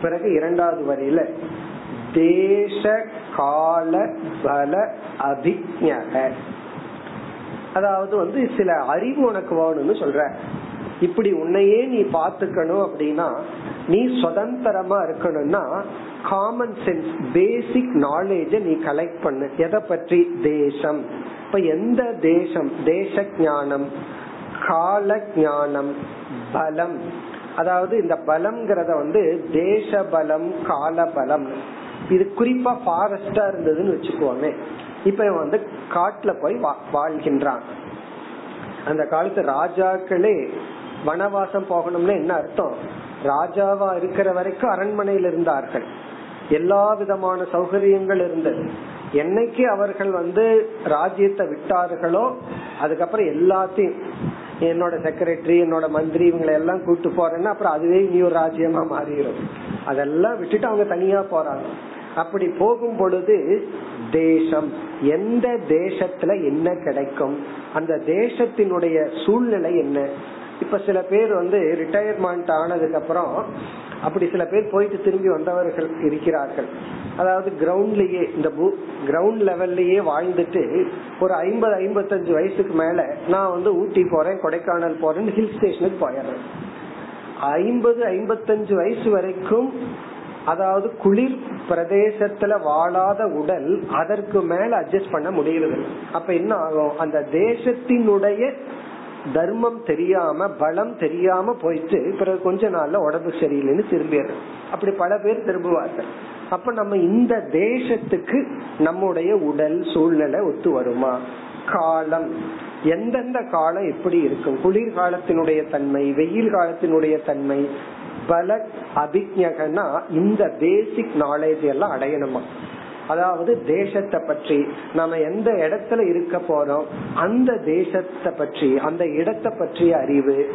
பிறகு இரண்டாவது வரியில தேச கால பல அபிஜக அதாவது வந்து சில அறிவு உனக்கு வேணும்னு சொல்ற. இப்படி உன்னையே நீ பாத்துக்கணும் அப்படின்னா நீ சுதந்திரமா இருக்கணும்னா காமன் சென்ஸ் பேசிக் நாலேஜ நீ கலெக்ட் பண்ணு. எதை பற்றி? தேசம். இப்ப எந்த தேசம்? தேச ஞானம் கால ஞானம் பலம். அதாவது இந்த பலம்ங்கிறத வந்து தேச பலம் கால பலம் இது குறிப்பா ஃபாரஸ்டா இருந்ததுன்னு வச்சுக்கோமே. இப்ப வந்து காட்டுல போய் வாழ்கின்றான். அந்த காலத்து ராஜாக்களே வனவாசம் போகணும்னு என்ன அர்த்தம்? ராஜாவா இருக்கிற வரைக்கும் அரண்மனையில் இருந்தார்கள். எல்லா விதமான சௌகரியங்கள் இருந்தது. என்னைக்கு அவர்கள் வந்து ராஜ்யத்தை விட்டார்களோ அதுக்கப்புறம் எல்லாத்தையும் என்னோட செக்ரட்டரி என்னோட மந்திரி இவங்களை எல்லாம் கூட்டு போறேன்னா அப்புறம் அதுவே இனி ஒரு ராஜ்யமா மாறிடும் அதெல்லாம் விட்டுட்டு அவங்க தனியா போறாங்க. அப்படி போகும் பொழுது தேசம். எந்த தேசத்துல என்ன கிடைக்கும்? அந்த தேசத்தினுடைய சூழ்நிலை என்ன? இப்ப சில பேர் வந்து ரிட்டையர்மெண்ட் ஆனதுக்கு அப்புறம் அப்படி சில பேர் போயிட்டு திரும்பி வந்தவர்கள் இருக்கிறார்கள். அதாவது கிரவுண்ட்லயே இந்த கிரவுண்ட் லெவல்லயே வாழ்ந்துட்டு ஒரு ஐம்பது ஐம்பத்தஞ்சு வயசுக்கு மேல நான் வந்து ஊட்டி போறேன் கொடைக்கானல் போறேன்னு ஹில் ஸ்டேஷனுக்கு போயிடுறேன். ஐம்பது ஐம்பத்தஞ்சு வயசு வரைக்கும் அதாவது குளிர் பிரதேசத்துல வாழாத உடல் அதற்கு மேல அட்ஜஸ்ட் பண்ண முடியறது அப்ப என்ன ஆகும்? அந்த தேசத்தினுடைய தர்மம் தெரியாம பலம் தெரியாம போயிட்டு பிறகு கொஞ்ச நாள்ல உடம்பு சரியில்லைன்னு திரும்பிடுறோம் அப்படி பல பேர் திரும்புவார்கள். அப்ப நம்ம இந்த தேசத்துக்கு நம்முடைய உடல் சூழ்நிலை ஒத்து வருமா? காலம். எந்தெந்த காலம் எப்படி இருக்கும்? குளிர் காலத்தினுடைய தன்மை வெயில் காலத்தினுடைய தன்மை பல அபிஜகனா இந்த பேசிக் நாலேஜ் எல்லாம் அடையணுமா? அதாவது தேசத்தை பற்றி நம்ம எந்த இடத்துல இருக்க போறோம் அந்த தேசத்தை பற்றி அந்த இடத்தை பற்றிய அறிவு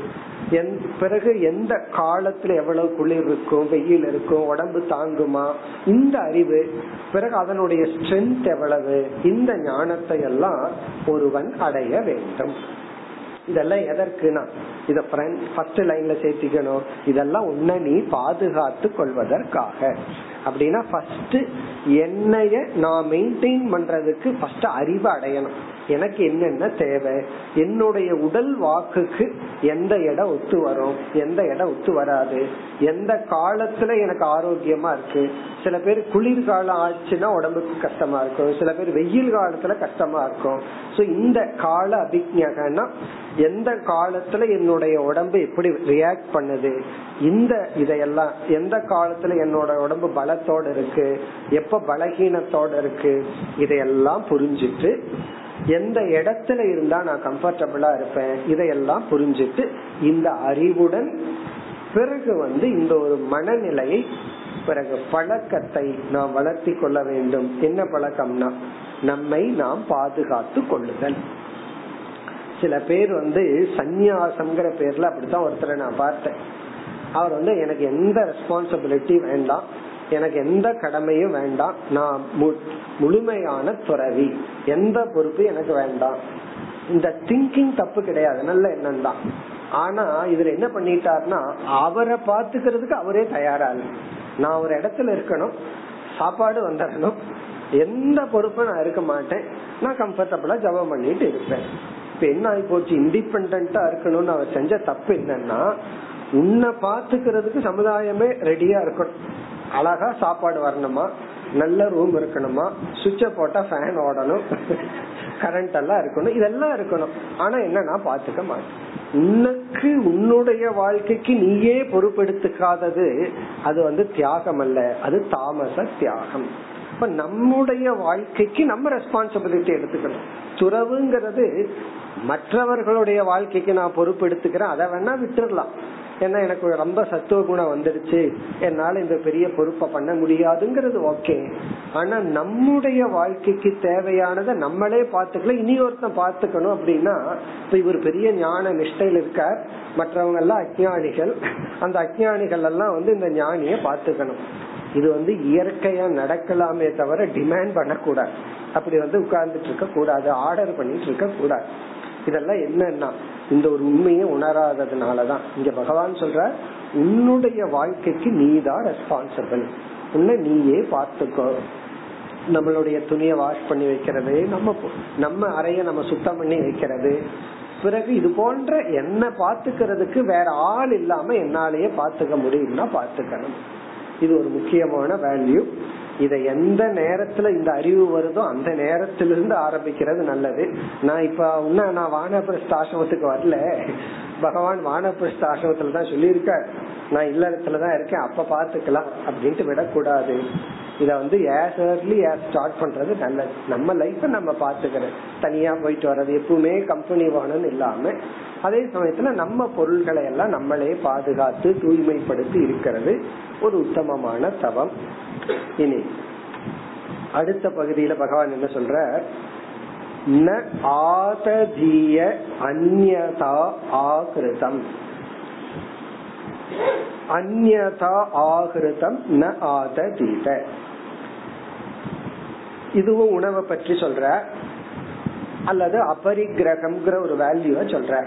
பிறகு எந்த காலத்துல எவ்வளவு குளிர் இருக்கும் வெயில் இருக்கும் உடம்பு தாங்குமா இந்த அறிவு பிறகு அதனுடைய ஸ்ட்ரென்த் எவ்வளவு இந்த ஞானத்தை எல்லாம் ஒருவன் அடைய வேண்டும். இதெல்லாம் எதற்குனா? இத ஃபர்ஸ்ட் லைன்ல சேர்த்திக்கணும். இதெல்லாம் உன்னை நீ பாதுகாத்து கொள்வதற்காக. அப்படின்னா ஃபர்ஸ்ட் என்னைய நான் மெயின்டைன் பண்றதுக்கு ஃபர்ஸ்ட் அறிவு அடையணும். எனக்கு என்னென்ன தேவை? என்னுடைய உடல் வாக்குக்கு எந்த இடம் ஒத்து வரும்? எந்த இடம் ஒத்து வராது? எந்த காலத்துல எனக்கு ஆரோக்கியமா இருக்கு? சில பேர் குளிர்காலம் ஆச்சுன்னா உடம்புக்கு கஷ்டமா இருக்கும். சில பேர் வெயில் காலத்துல கஷ்டமா இருக்கும். சோ இந்த கால அபிஜகனா எந்த காலத்துல என்னுடைய உடம்பு எப்படி ரியாக்ட் பண்ணுது? இந்த இதையெல்லாம் எந்த காலத்துல என்னோட உடம்பு பலத்தோட இருக்கு? எப்ப பலகீனத்தோட இருக்கு? இதையெல்லாம் புரிஞ்சிட்டு எந்த இடத்துல இருந்தா நான் கம்ஃபர்டபுளா இருப்பேன்? இதையெல்லாம் புரிஞ்சிட்டு இந்த அறிவுடன் பிறகு வந்து இந்த ஒரு மனநிலையை பிறகு பழக்கத்தை நாம் வளர்த்தி கொள்ள வேண்டும். என்ன பழக்கம்னா நம்மை நாம் பாதுகாத்து கொள்ளுதல். சில பேர் வந்து சந்நியாசம்ங்கிற பேர்ல அப்படித்தான் ஒருத்தரை நான் பார்த்தேன். அவர் வந்து எனக்கு எந்த ரெஸ்பான்சிபிலிட்டி வேண்டாம். எனக்கு எந்த கடமையும் வேண்டாம். நான் முழுமையான துறவி. எந்த பொறுப்பு எனக்கு வேண்டாம். இந்த திங்கிங் தப்பு கிடையாது. நல்ல எண்ணம் தான். ஆனா இதுல என்ன பண்ணிட்டாருன்னா அவரை பாத்துக்கிறதுக்கு அவரே தயாரா இல்லை நான் ஒரு இடத்துல இருக்கணும். சாப்பாடு வந்துடணும். எந்த பொறுப்பும் நான் இருக்க மாட்டேன். நான் கம்ஃபர்டபுளா ஜபம் பண்ணிட்டு இருப்பேன். இப்ப என்ன ஆகி போச்சு இண்டிபெண்டா இருக்கணும்னு அவர் செஞ்ச தப்பு என்னன்னா உன்னை பாத்துக்கிறதுக்கு சமுதாயமே ரெடியா இருக்கணும். அழகா சாப்பாடு வரணுமா? நல்ல ரூம் இருக்கணுமா? சுவிட்ச போட்டா ஃபேன் ஓடணும். கரண்ட் எல்லாம் இருக்கணும். இதெல்லாம் இருக்கணும். ஆனா என்ன நான் பாத்துக்க மாட்டேன். உனக்கு உன்னுடைய வாழ்க்கைக்கு நீயே பொறுப்பெடுத்துக்காதது அது வந்து தியாகம் அல்ல. அது தாமச தியாகம். இப்ப நம்முடைய வாழ்க்கைக்கு நம்ம ரெஸ்பான்சிபிலிட்டி எடுத்துக்கணும். துறவுங்கிறது மற்றவர்களுடைய வாழ்க்கைக்கு நான் பொறுப்பு எடுத்துக்கிறேன் அதை வேணா விட்டுடலாம் ஏன்னா எனக்கு ரொம்ப சத்துவ குணம் வந்துடுச்சு என்னால இந்த பெரிய பொறுப்பை பண்ண முடியாதுங்கிறது ஓகே. ஆனா நம்முடைய வாழ்க்கைக்கு தேவையானதை நம்மளே பாத்துக்கல இனி ஒருத்தன் பாத்துக்கணும் அப்படின்னா இப்ப இவர் பெரிய ஞான நிஷ்டையில் இருக்கார். மற்றவங்க எல்லாம் அஜானிகள் அந்த அஜானிகள் எல்லாம் வந்து இந்த ஞானிய பாத்துக்கணும் இது வந்து இயற்கையா நடக்கலாமே தவிர டிமாண்ட் பண்ணக்கூடாது. அப்படி வந்து உட்கார்ந்துட்டு இருக்க கூடாது ஆர்டர் பண்ணிட்டு இருக்க கூடாது இதெல்லாம் என்னன்னா இந்த ஒரு உண்மையை உணராததுனாலதான். இங்க பகவான் சொல்ற உன்னுடைய வாழ்க்கைக்கு நீ தான் ரெஸ்பான்சிபிள் உன்னை நீயே பார்த்துக்கோ. நம்மளுடைய துணியை வாஷ் பண்ணி வைக்கிறது நம்ம நம்ம அறைய நம்ம சுத்தம் பண்ணி வைக்கிறது. பிறகு இது போன்ற என்ன பாத்துக்கிறதுக்கு வேற ஆள் இல்லாம என்னாலேயே பாத்துக்க முடியும்னா பாத்துக்கணும் இது ஒரு முக்கியமான வேல்யூ இதை எந்த நேரத்துல இந்த அறிவு வருதோ அந்த நேரத்திலிருந்து ஆரம்பிக்கிறது நல்லது. நான் இப்ப இன்னும் நான் வானபிரஸ்த ஆசிரமத்துக்கு வரல. பகவான் வானபிரஸ்த ஆசிரமத்துல தான் சொல்லியிருக்க நான் இல்லறத்துலதான் இருக்கேன் அப்ப பாத்துக்கலாம் அப்படின்ட்டு விடக்கூடாது. இத வந்து ஏஸ் ஏர்லி ஏஸ் ஸ்டார்ட் பண்றது நல்லது. நம்ம லைஃப் நம்ம பாத்துக்கிறேன் தனியா போயிட்டு வர்றது எப்பவுமே கம்பெனி வாங்கணும்னு இல்லாம அதே சமயத்துல நம்ம பொருள்களை எல்லாம் நம்மளே பாதுகாத்து தூய்மைப்படுத்தி இருக்கிறது ஒரு உத்தமமான தவம். இனி அடுத்த பகுதியில பகவான் என்ன சொல்ற ந ஆததீய அந்யதா ஆகிருதம் அந்யதா ஆகிருதம் ந ஆததீத இதுவும் உணவை பற்றி சொல்ற அல்லது அபரிக்கிரகம்ங்கிற ஒரு வேல்யூவை சொல்ற.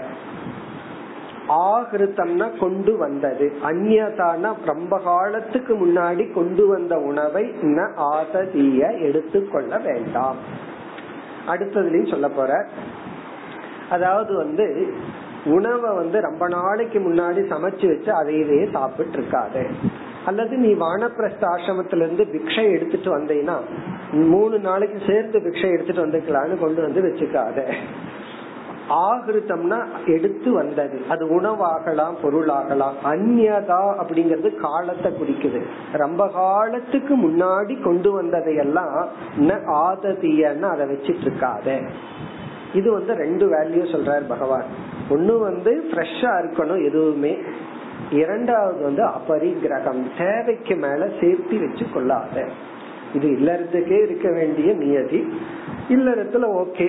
ஆகிருத்தம்னா கொண்டு வந்தது. அந்நியதான ரொம்ப காலத்துக்கு முன்னாடி கொண்டு வந்த உணவை ந ஆததிய எடுத்துக்கொள்ள வேண்டாம். அடுத்ததுலயும் சொல்ல போற. அதாவது வந்து உணவை வந்து ரொம்ப நாளைக்கு முன்னாடி சமைச்சு வச்சு அதையவே சாப்பிட்டு இருக்காது அல்லது நீ வானப்பிரஸ்த ஆசிரமத்துல இருந்து பிக்ஷை எடுத்துட்டு வந்தீங்கன்னா மூணு நாளைக்கு சேர்த்து பிக்ஷை எடுத்துட்டு வந்துக்கலான்னு கொண்டு வந்து வச்சுக்காத. ஆகிருத்தம்னா எடுத்து வந்தது. அது உணவாகலாம் பொருளாகலாம். அந்நதா அப்படிங்கறது காலத்தை குறிக்குது. ரொம்ப காலத்துக்கு முன்னாடி கொண்டு வந்ததையெல்லாம் ஆததியன்னு அதை வச்சிட்டு இருக்காத இது வந்து ரெண்டு வேல்யூ சொல்றாரு பகவான். ஒண்ணு வந்து ஃப்ரெஷ்ஷா இருக்கணும் எதுவுமே. இரண்டாவது வந்து அபரிகிரகம். தேவைக்கு மேல சேர்த்தி வச்சு கொள்ளாத இது இல்லறதுக்கே இருக்க வேண்டிய நியதி. இல்லறத்துல ஓகே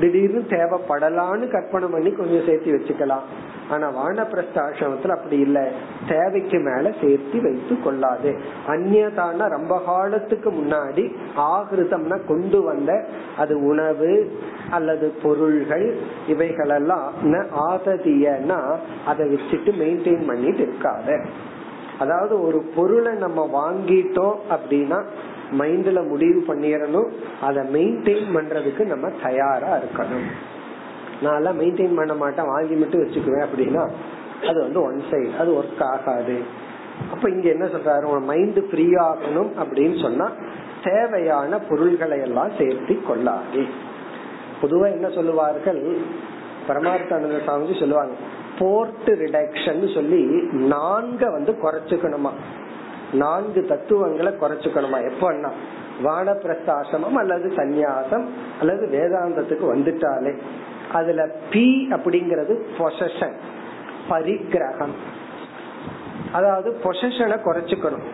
திடீர்னு தேவைப்படலான்னு கற்பனை பண்ணி கொஞ்சம் சேர்த்து வச்சுக்கலாம். ஆனா வானப்பிரஸ்த ஆசிரமத்துல அப்படி இல்ல. தேவைக்கு மேல சேர்த்து வைத்து கொள்ளாது. அந்நியதான ரொம்ப காலத்துக்கு முன்னாடி ஆகிருதம்னா கொண்டு வந்த அது உணவு அல்லது பொருள்கள் இவைகளெல்லாம் ஆததியன்னா அதை வச்சுட்டு மெயின்டைன் பண்ணிட்டு இருக்காத. அதாவது ஒரு பொருளை நம்ம வாங்கிட்டோம் அப்படின்னா மைண்ட்ல முடிவு பண்ணிடணும் அதை மெயின்டைன் பண்றதுக்கு நம்ம தயாரா இருக்கணும். நான் மெயின்டைன் பண்ண மாட்டேன் வாங்கி மட்டும் வச்சுக்குவேன் அப்படின்னா அது வந்து ஒன் சைடு அது ஒர்க் ஆகாது. அப்ப இங்க என்ன சொல்றாரு? உன் மைண்ட் ஃப்ரீ ஆகணும் அப்படின்னு சொன்னா தேவையான பொருள்களை எல்லாம் சேர்த்தி கொள்ளாதே. பொதுவா என்ன சொல்லுவார்கள்? பரமார்த்தானந்த சாமிஜி சொல்லுவாங்க போர்ட் ரிடக்ஷன் சொல்லி நான்க வந்து குறைச்சுக்கணுமா? நான்கு தத்துவங்களை குறைச்சுக்கணுமா? எப்பன்னா வானப்பிரஸ்த ஆசிரமம் அல்லது சந்நியாசம் அல்லது வேதாந்தத்துக்கு வந்துட்டாலே அதுல பி அப்படிங்கறது பொசஷன் பரிகிரகம் அதாவது பொசஷனை குறைச்சுக்கணும்.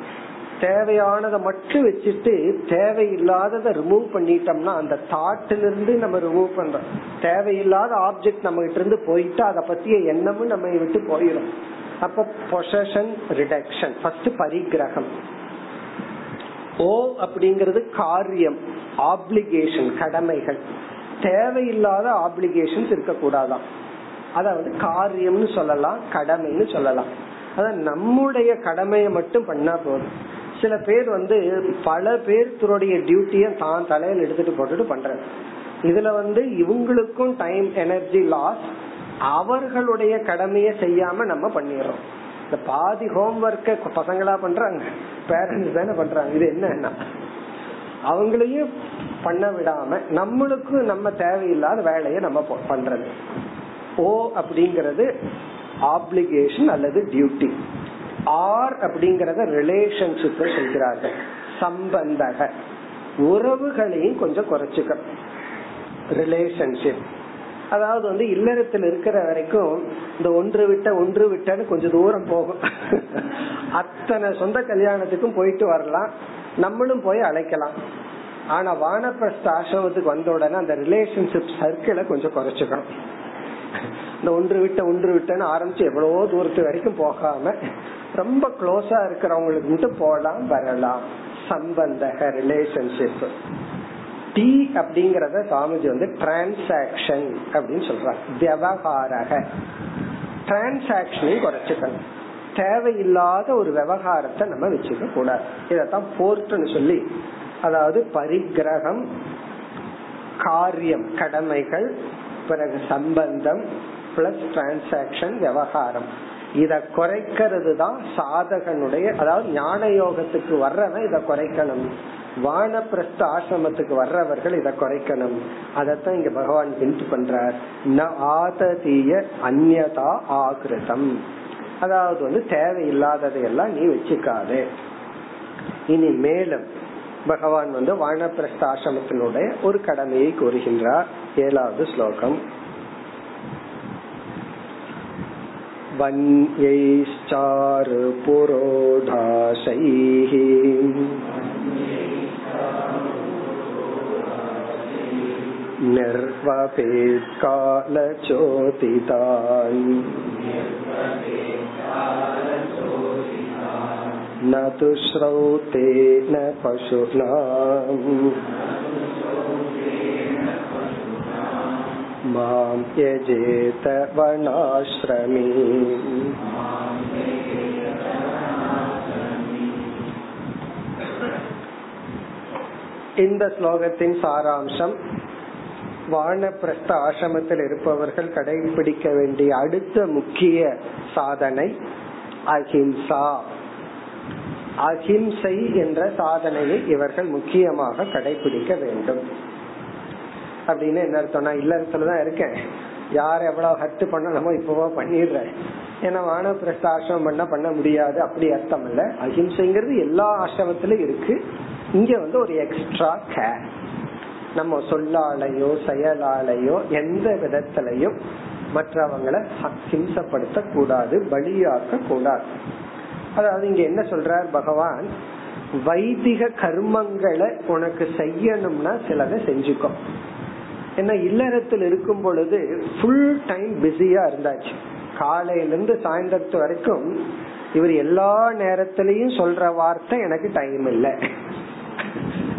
தேவையானதை மட்டும் வச்சுட்டு தேவையில்லாததை ரிமூவ் பண்ணிட்டோம்னா அந்த தாட்ல இருந்து நம்ம ரிமூவ் பண்றோம். தேவையில்லாத ஆப்ஜெக்ட் நம்ம கிட்ட இருந்து போயிட்டு அதை பத்திய எண்ணமும் நம்ம விட்டு போயிடும். அப்ப பொசஷன் ரிடக்ஷன் ஃபர்ஸ்ட் பரிகிரகம் ஓ அப்படிங்கிறது காரியம் ஆப்ளிகேஷன் கடமைகள். தேவையில்லாத ஆப்ளிகேஷன்ஸ் இருக்கக்கூடாதான். அதாவது காரியம்னு சொல்லலாம் கடமைன்னு சொல்லலாம். அதான் நம்முடைய கடமையை மட்டும் பண்ணா போதும். சில பேர் வந்து பல பேர்த்துடைய டியூட்டிய தான் தலையில் எடுத்துட்டு போட்டுட்டு பண்றேன் இதுல வந்து இவங்களுக்கும் டைம் எனர்ஜி லாஸ் அவர்களுடைய கடமையை செய்யாம நம்ம பண்ணிடுறோம். இந்த பாதி ஹோம்ஒர்க்க பசங்களா பண்றாங்க. பேரண்ட்ஸ் தானே பண்றாங்க. இது என்னன்னா அவங்களையும் பண்ண விடாம நம்மளுக்கும் நம்ம தேவையில்லாத வேலையை நம்ம பண்றது. ஓ அப்படிங்கறது ஆப்ளிகேஷன் அல்லது டியூட்டி ஆர் அப்படிங்கறத ரிலேஷன்ஷிப் சொல்கிறார்கள். சம்பந்தக. உறவுகளையும் கொஞ்சம் குறைச்சுக்க. ரிலேஷன்ஷிப் அதாவது வந்து இல்லறத்தில் இருக்கிற வரைக்கும் இந்த ஒன்று விட்ட ஒன்று விட்டன்னு கொஞ்சம் தூரம் போகும். அத்தனை சொந்த கல்யாணத்துக்கும் போயிட்டு வரலாம். நம்மளும் போய் அழைக்கலாம். ஆனா வானப்பிரஸ்த ஆசிரமத்துக்கு வந்த உடனே அந்த ரிலேஷன்ஷிப் சர்க்கிளை கொஞ்சம் குறைச்சுக்கணும். இந்த ஒன்று விட்ட ஒன்று விட்டன்னு ஆரம்பிச்சு எவ்வளவோ தூரத்து வரைக்கும் போகாம ரொம்ப க்ளோஸா இருக்கிறவங்களுக்கு மட்டும் போலாம் வரலாம். சம்பந்தக ரிலேஷன்ஷிப் டி அப்படிங்கறத சாமிஜி வந்து டிரான்சாக்சன் அப்படின்னு சொல்றாங்க விவகாரக. டிரான்சாக்சனையும் குறைச்சுக்கணும். தேவையில்லாத ஒரு விவகாரத்தை நம்ம வச்சுக்க கூடாது. இதத்தான் போர்ட்னு சொல்லி அதாவது பரிகிரகம் காரியம் கடமைகள் பிறகு சம்பந்தம் பிளஸ் டிரான்சாக்சன் விவகாரம். இத குறைக்கிறது தான் சாதகனுடைய அதாவது ஞான யோகத்துக்கு வர்றவன் இத குறைக்கணும். வானப்பிரஸ்த ஆசிரமத்துக்கு வர்றவர்கள் இத குறைக்கணும் அதத்தான் இங்க பகவான் ஹிண்ட் பண்றார் ந ஆததிய அந்யதா ஆகிருதம் அதாவது வந்து தேவையில்லாததையெல்லாம் நீ வச்சுக்காது இனி மேலும் பகவான் வந்து வானப்பிரஸ்த ஆசிரமத்தினுடைய ஒரு கடமையை கூறுகின்றார் ஏழாவது ஸ்லோகம் वन्यैश्चारुपुरोधाशैः निर्वपेत्कालचोदितान् न तु श्रौते न पशुना मां यजेत वनाश्रमी இந்த ஸ்லோகத்தின் சாராம்சம் வானப்பிரஸ்த ஆசிரமத்தில் இருப்பவர்கள் கடைபிடிக்க வேண்டிய அடுத்த முக்கிய சாதனை அஹிம்சா. அஹிம்சை என்ற சாதனையை இவர்கள் முக்கியமாக கடைபிடிக்க வேண்டும். அப்படின்னு என்ன அர்த்தம்னா இல்லறத்துலதான் இருக்கேன். யார் எவ்வளவு ஹர்ட் பண்ணணுமோ இப்பவோ பண்ணிடுறேன். ஏன்னா வானப்பிரஸ்த ஆசிரமம் பண்ண பண்ண முடியாது அப்படி அர்த்தம் இல்ல. அஹிம்சைங்கிறது எல்லா ஆசிரமத்திலும் இருக்கு. இங்க வந்து ஒரு எக்ஸ்ட்ரா கேர் நம்ம சொல்லாலையோ செயலாலையோ எந்த விதத்திலையும் மற்றவங்களை ஹிம்சப்படுத்த கூடாது பலியாக்க கூடாது அதாவது இங்க என்ன சொல்றார் பகவான்? வைதிக கர்மங்களை உனக்கு செய்யணும்னா சிலதை செஞ்சுக்கோ. ஏன்னா இல்லறத்தில் இருக்கும் பொழுது ஃபுல் டைம் பிஸியா இருந்தாச்சு. காலையில இருந்து சாயந்தரத்து வரைக்கும் இவர் எல்லா நேரத்திலையும் சொல்ற வார்த்தை எனக்கு டைம் இல்லை.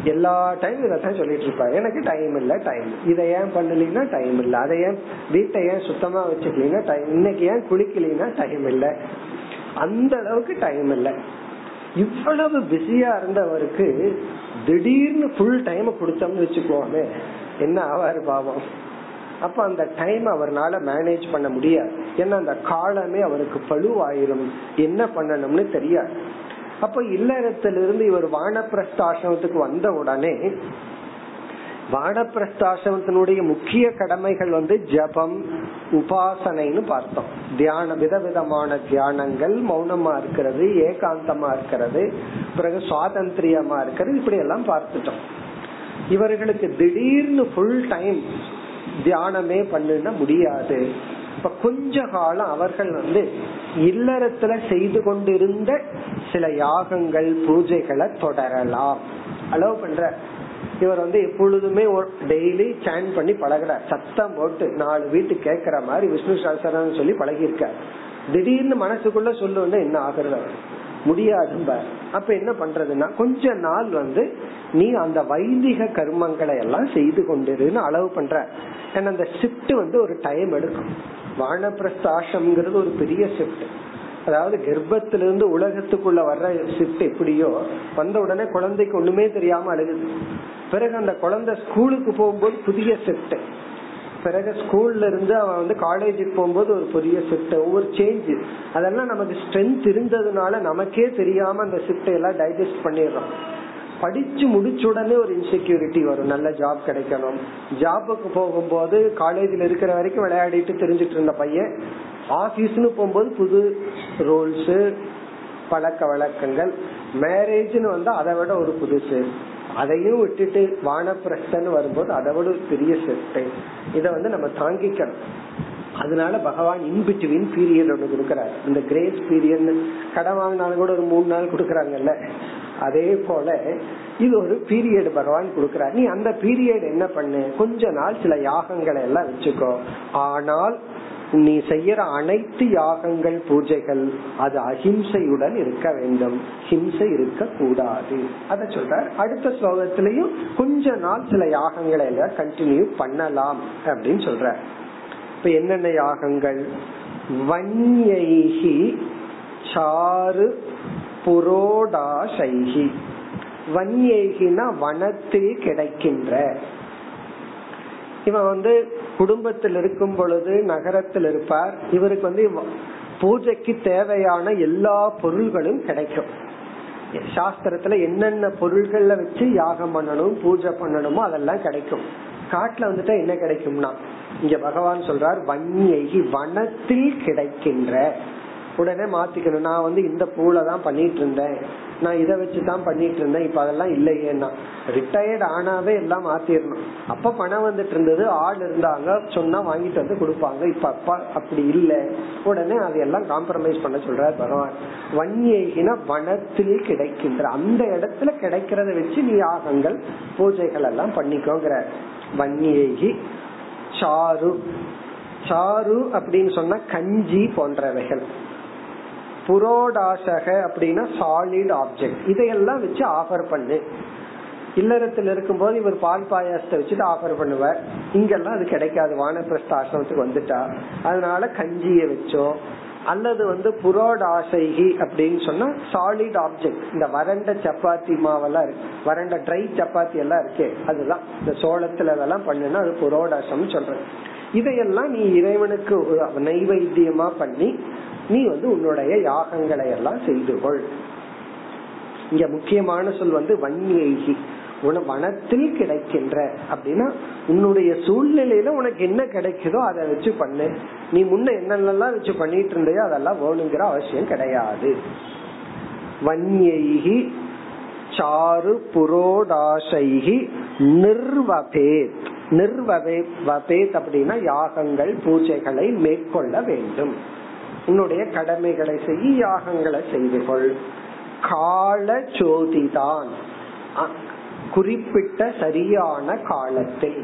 எல்லா டைம் இதான் சொல்லிட்டு இருப்பாரு. எனக்கு டைம் இல்ல டைம் இதை ஏன் பண்ணலீங்கன்னா டைம் இல்ல. அதை ஏன் வீட்டை ஏன் சுத்தமா வச்சுக்கலீங்கன்னா டைம் இன்னைக்கு ஏன் குளிக்கலீங்கன்னா டைம் இல்ல. அந்த அளவுக்கு டைம் இல்ல. இவ்வளவு பிஸியா இருந்தவருக்கு திடீர்னு ஃபுல் டைம் கொடுத்தோம்னு வச்சுக்கோமே என்ன ஆவாரு பாவம். அப்ப அந்த டைம் அவர்னால மேனேஜ் பண்ண முடியாது. ஏன்னா அந்த காலமே அவருக்கு பழுவாயிரும் என்ன பண்ணணும்னு தெரியாது. அப்ப இல்லறத்திலிருந்து இவர் வானப்பிரஸ்தாசிரமத்துக்கு வந்த உடனே வானப்பிரஸ்தாசிரமத்தினுடைய முக்கிய கடமைகள் வந்து ஜபம் உபாசனைன்னு பார்த்தோம். தியான விதவிதமான தியானங்கள் மௌனமா இருக்கிறது ஏகாந்தமா இருக்கிறது பிறகு சுவாதந்திரியமா இருக்கிறது இப்படி எல்லாம் பார்த்துட்டோம். இவர்களுக்கு திடீர்னு ஃபுல் டைம் தியானமே பண்ணுன முடியாது. இப்ப கொஞ்ச காலம் அவர்கள் வந்து இல்லறத்துல செய்து கொண்டிருந்த சில யாகங்கள் பூஜைகளை தொடரலாம். அலோவ் பண்ற. இவர் வந்து எப்பொழுதுமே டெய்லி சேன் பண்ணி பழகிறார். சத்தம் போட்டு நாலு வீட்டு கேக்குற மாதிரி விஷ்ணு சாஸ்திரம் சொல்லி பழகிருக்கார் திடீர்னு மனசுக்குள்ள சொல்லுன்னு என்ன ஆகுறது? முடியாது அப்ப என்ன பண்றதுன்னா கொஞ்ச நாள் வந்து நீ அந்த வைதிக கர்மங்களை எல்லாம் செய்து கொண்டிருன்னு அளவு பண்ற. ஏன்னா அந்த ஷிப்ட் வந்து ஒரு டைம் எடுக்கும். வானப்பிரஸ்தாசம்ங்கிறது ஒரு பெரிய ஷிப்ட் அதாவது கர்ப்பத்திலிருந்து உலகத்துக்குள்ள வர்ற ஷிப்ட் எப்படியோ வந்த உடனே குழந்தைக்கு ஒண்ணுமே தெரியாம அழுகுது. பிறகு அந்த குழந்தை ஸ்கூலுக்கு போகும்போது புதிய ஷிப்ட் பிறகு ஸ்கூல்ல இருந்து அவன் வந்து காலேஜுக்கு போகும்போது ஒரு புதிய ஷிப்ட் ஒவ்வொரு சேஞ்ச் அதெல்லாம் நமக்கு ஸ்ட்ரென்த் இருந்ததுனால நமக்கே தெரியாம அந்த ஷிப்ட் எல்லாம் டைஜஸ்ட் பண்ணிடுறோம். படிச்சு முடிச்ச உடனே ஒரு இன்செக்யூரிட்டி வரும். நல்ல ஜாப் கிடைக்கணும். ஜாபுக்கு போகும்போது காலேஜில் இருக்கிற வரைக்கும் விளையாடிட்டு தெரிஞ்சிட்டு இருந்த பையன் ஆபீஸ்னு போகும்போது புது ரூல்ஸ் பழக்க வழக்கங்கள் மேரேஜ்னு வந்தா அதை விட ஒரு புதுசு. அதையும் விட்டுட்டு வானப்பிரஸ்தன் வரும்போது அதை விட பெரிய செட்டு இதை வந்து நம்ம தாங்கிக்கணும். அதனால பகவான் இன்பிட்வீன் பீரியட் ஒன்று கொடுக்கறாரு. இந்த கிரேஸ் பீரியட் கடன் வாங்கினாலும் கூட ஒரு மூணு நாள் கொடுக்கறாங்கல்ல. அதே போல இது ஒரு பீரியட் பகவான் கொடுக்கிறார். நீ அந்த பீரியட் என்ன பண்ணு? கொஞ்ச நாள் சில யாகங்களை எல்லாம் வச்சுக்கோ. ஆனால் நீ செய்யற அனைத்து யாகங்கள் பூஜைகள் அது அஹிம்சையுடன் இருக்க வேண்டும். ஹிம்சை இருக்க கூடாது அத சொல்ற அடுத்த ஸ்லோகத்திலையும் கொஞ்ச நாள் சில யாகங்களை எல்லாம் கண்டினியூ பண்ணலாம் அப்படின்னு சொல்ற இப்ப என்னென்ன யாகங்கள்? வன்யைகி சாரு புரோடாசைகி. வன்யேகினா வனத்தில் கிடைக்கின்ற. இவன் வந்து குடும்பத்தில் இருக்கும் பொழுது நகரத்தில் இருப்பார். இவருக்கு வந்து பூஜைக்கு தேவையான எல்லா பொருள்களும் கிடைக்கும். சாஸ்திரத்துல என்னென்ன பொருள்கள்ல வச்சு யாகம் பண்ணணும் பூஜை பண்ணணுமோ அதெல்லாம் கிடைக்கும். காட்டுல வந்துட்டா என்ன கிடைக்கும்னா இங்க பகவான் சொல்றார் வன்யகி வனத்தில் கிடைக்கின்ற. உடனே மாத்திக்கணும். நான் வந்து இந்த பூல தான் பண்ணிட்டு இருந்தேன் நான் இதை வச்சுதான் பண்ணிட்டு இருந்தேன் இப்ப அதெல்லாம் இல்லையேன்னா. ரிட்டையர்ட் ஆனாவே எல்லாம் மாத்திரணும். அப்ப பணம் வந்துட்டு இருந்தது ஆள் இருந்தாங்க. சொன்னா வாங்கிட்டு வந்து கொடுப்பாங்க. இப்ப அப்பா அப்படி இல்லை. உடனே அதையெல்லாம் காம்ப்ரமைஸ் பண்ண சொல்றார் பகவான். வன்யேகினா வனத்தில் கிடைக்கின்ற அந்த இடத்துல கிடைக்கிறத வச்சு நீ யாகங்கள் பூஜைகள் எல்லாம் பண்ணிக்கோங்கிற. வன்யேகி சாரு. சாரு அப்படின்னு சொன்னா கஞ்சி போன்றவைகள். புரோடாசக அப்படின்னா சாலிட் ஆப்ஜெக்ட் இதையெல்லாம் வச்சு ஆஃபர் பண்ணு. இல்லறத்தில் இருக்கும்போது இவர் பால் பாயாசத்தை வச்சுட்டு ஆஃபர் பண்ணுவார். இங்கெல்லாம் அது கிடைக்காது. வானப்பிரஸ்த ஆசிரமத்துக்கு வந்துட்டா. அதனால கஞ்சிய வச்சோ அல்லது வந்து புரோடாசைகி அப்படின்னு சொன்னா சாலிட் ஆப்ஜெக்ட் இந்த வறண்ட சப்பாத்தி மாவெல்லாம் இருக்கு. வறண்ட ட்ரை சப்பாத்தி எல்லாம் இருக்கே. அதுதான். இந்த சோளத்துல அதெல்லாம் பண்ணுனா அது புரோடாசம் சொல்றேன் இதையெல்லாம் நீ இறைவனுக்கு நைவேத்தியமா பண்ணி நீ வந்து உன்னுடைய யாகங்களை எல்லாம் செய்து கொள் இங்க முக்கியமான சொல் வந்து வன்னியைகி. உன வனத்தில் கிடைக்கின்ற அப்படின்னா உன்னுடைய சூழ்நிலையில உனக்கு என்ன கிடைக்குதோ அதை வச்சு பண்ணு. நீ முன்ன என்னென்னலாம் வச்சு பண்ணிட்டு இருந்தையோ அதெல்லாம் வேணுங்கிற அவசியம் கிடையாது. வன்யைகி சாரு புரோடாசைகி நிர்வபேத். நிர்வபேத் அப்படின்னா யாகங்கள் பூஜைகளை மேற்கொள்ள வேண்டும். உன்னுடைய கடமைகளை செய்ய யாகங்களை செய்து கொள். கால ஜோதிதான் குறிப்பிட்ட சரியான காலத்தில்.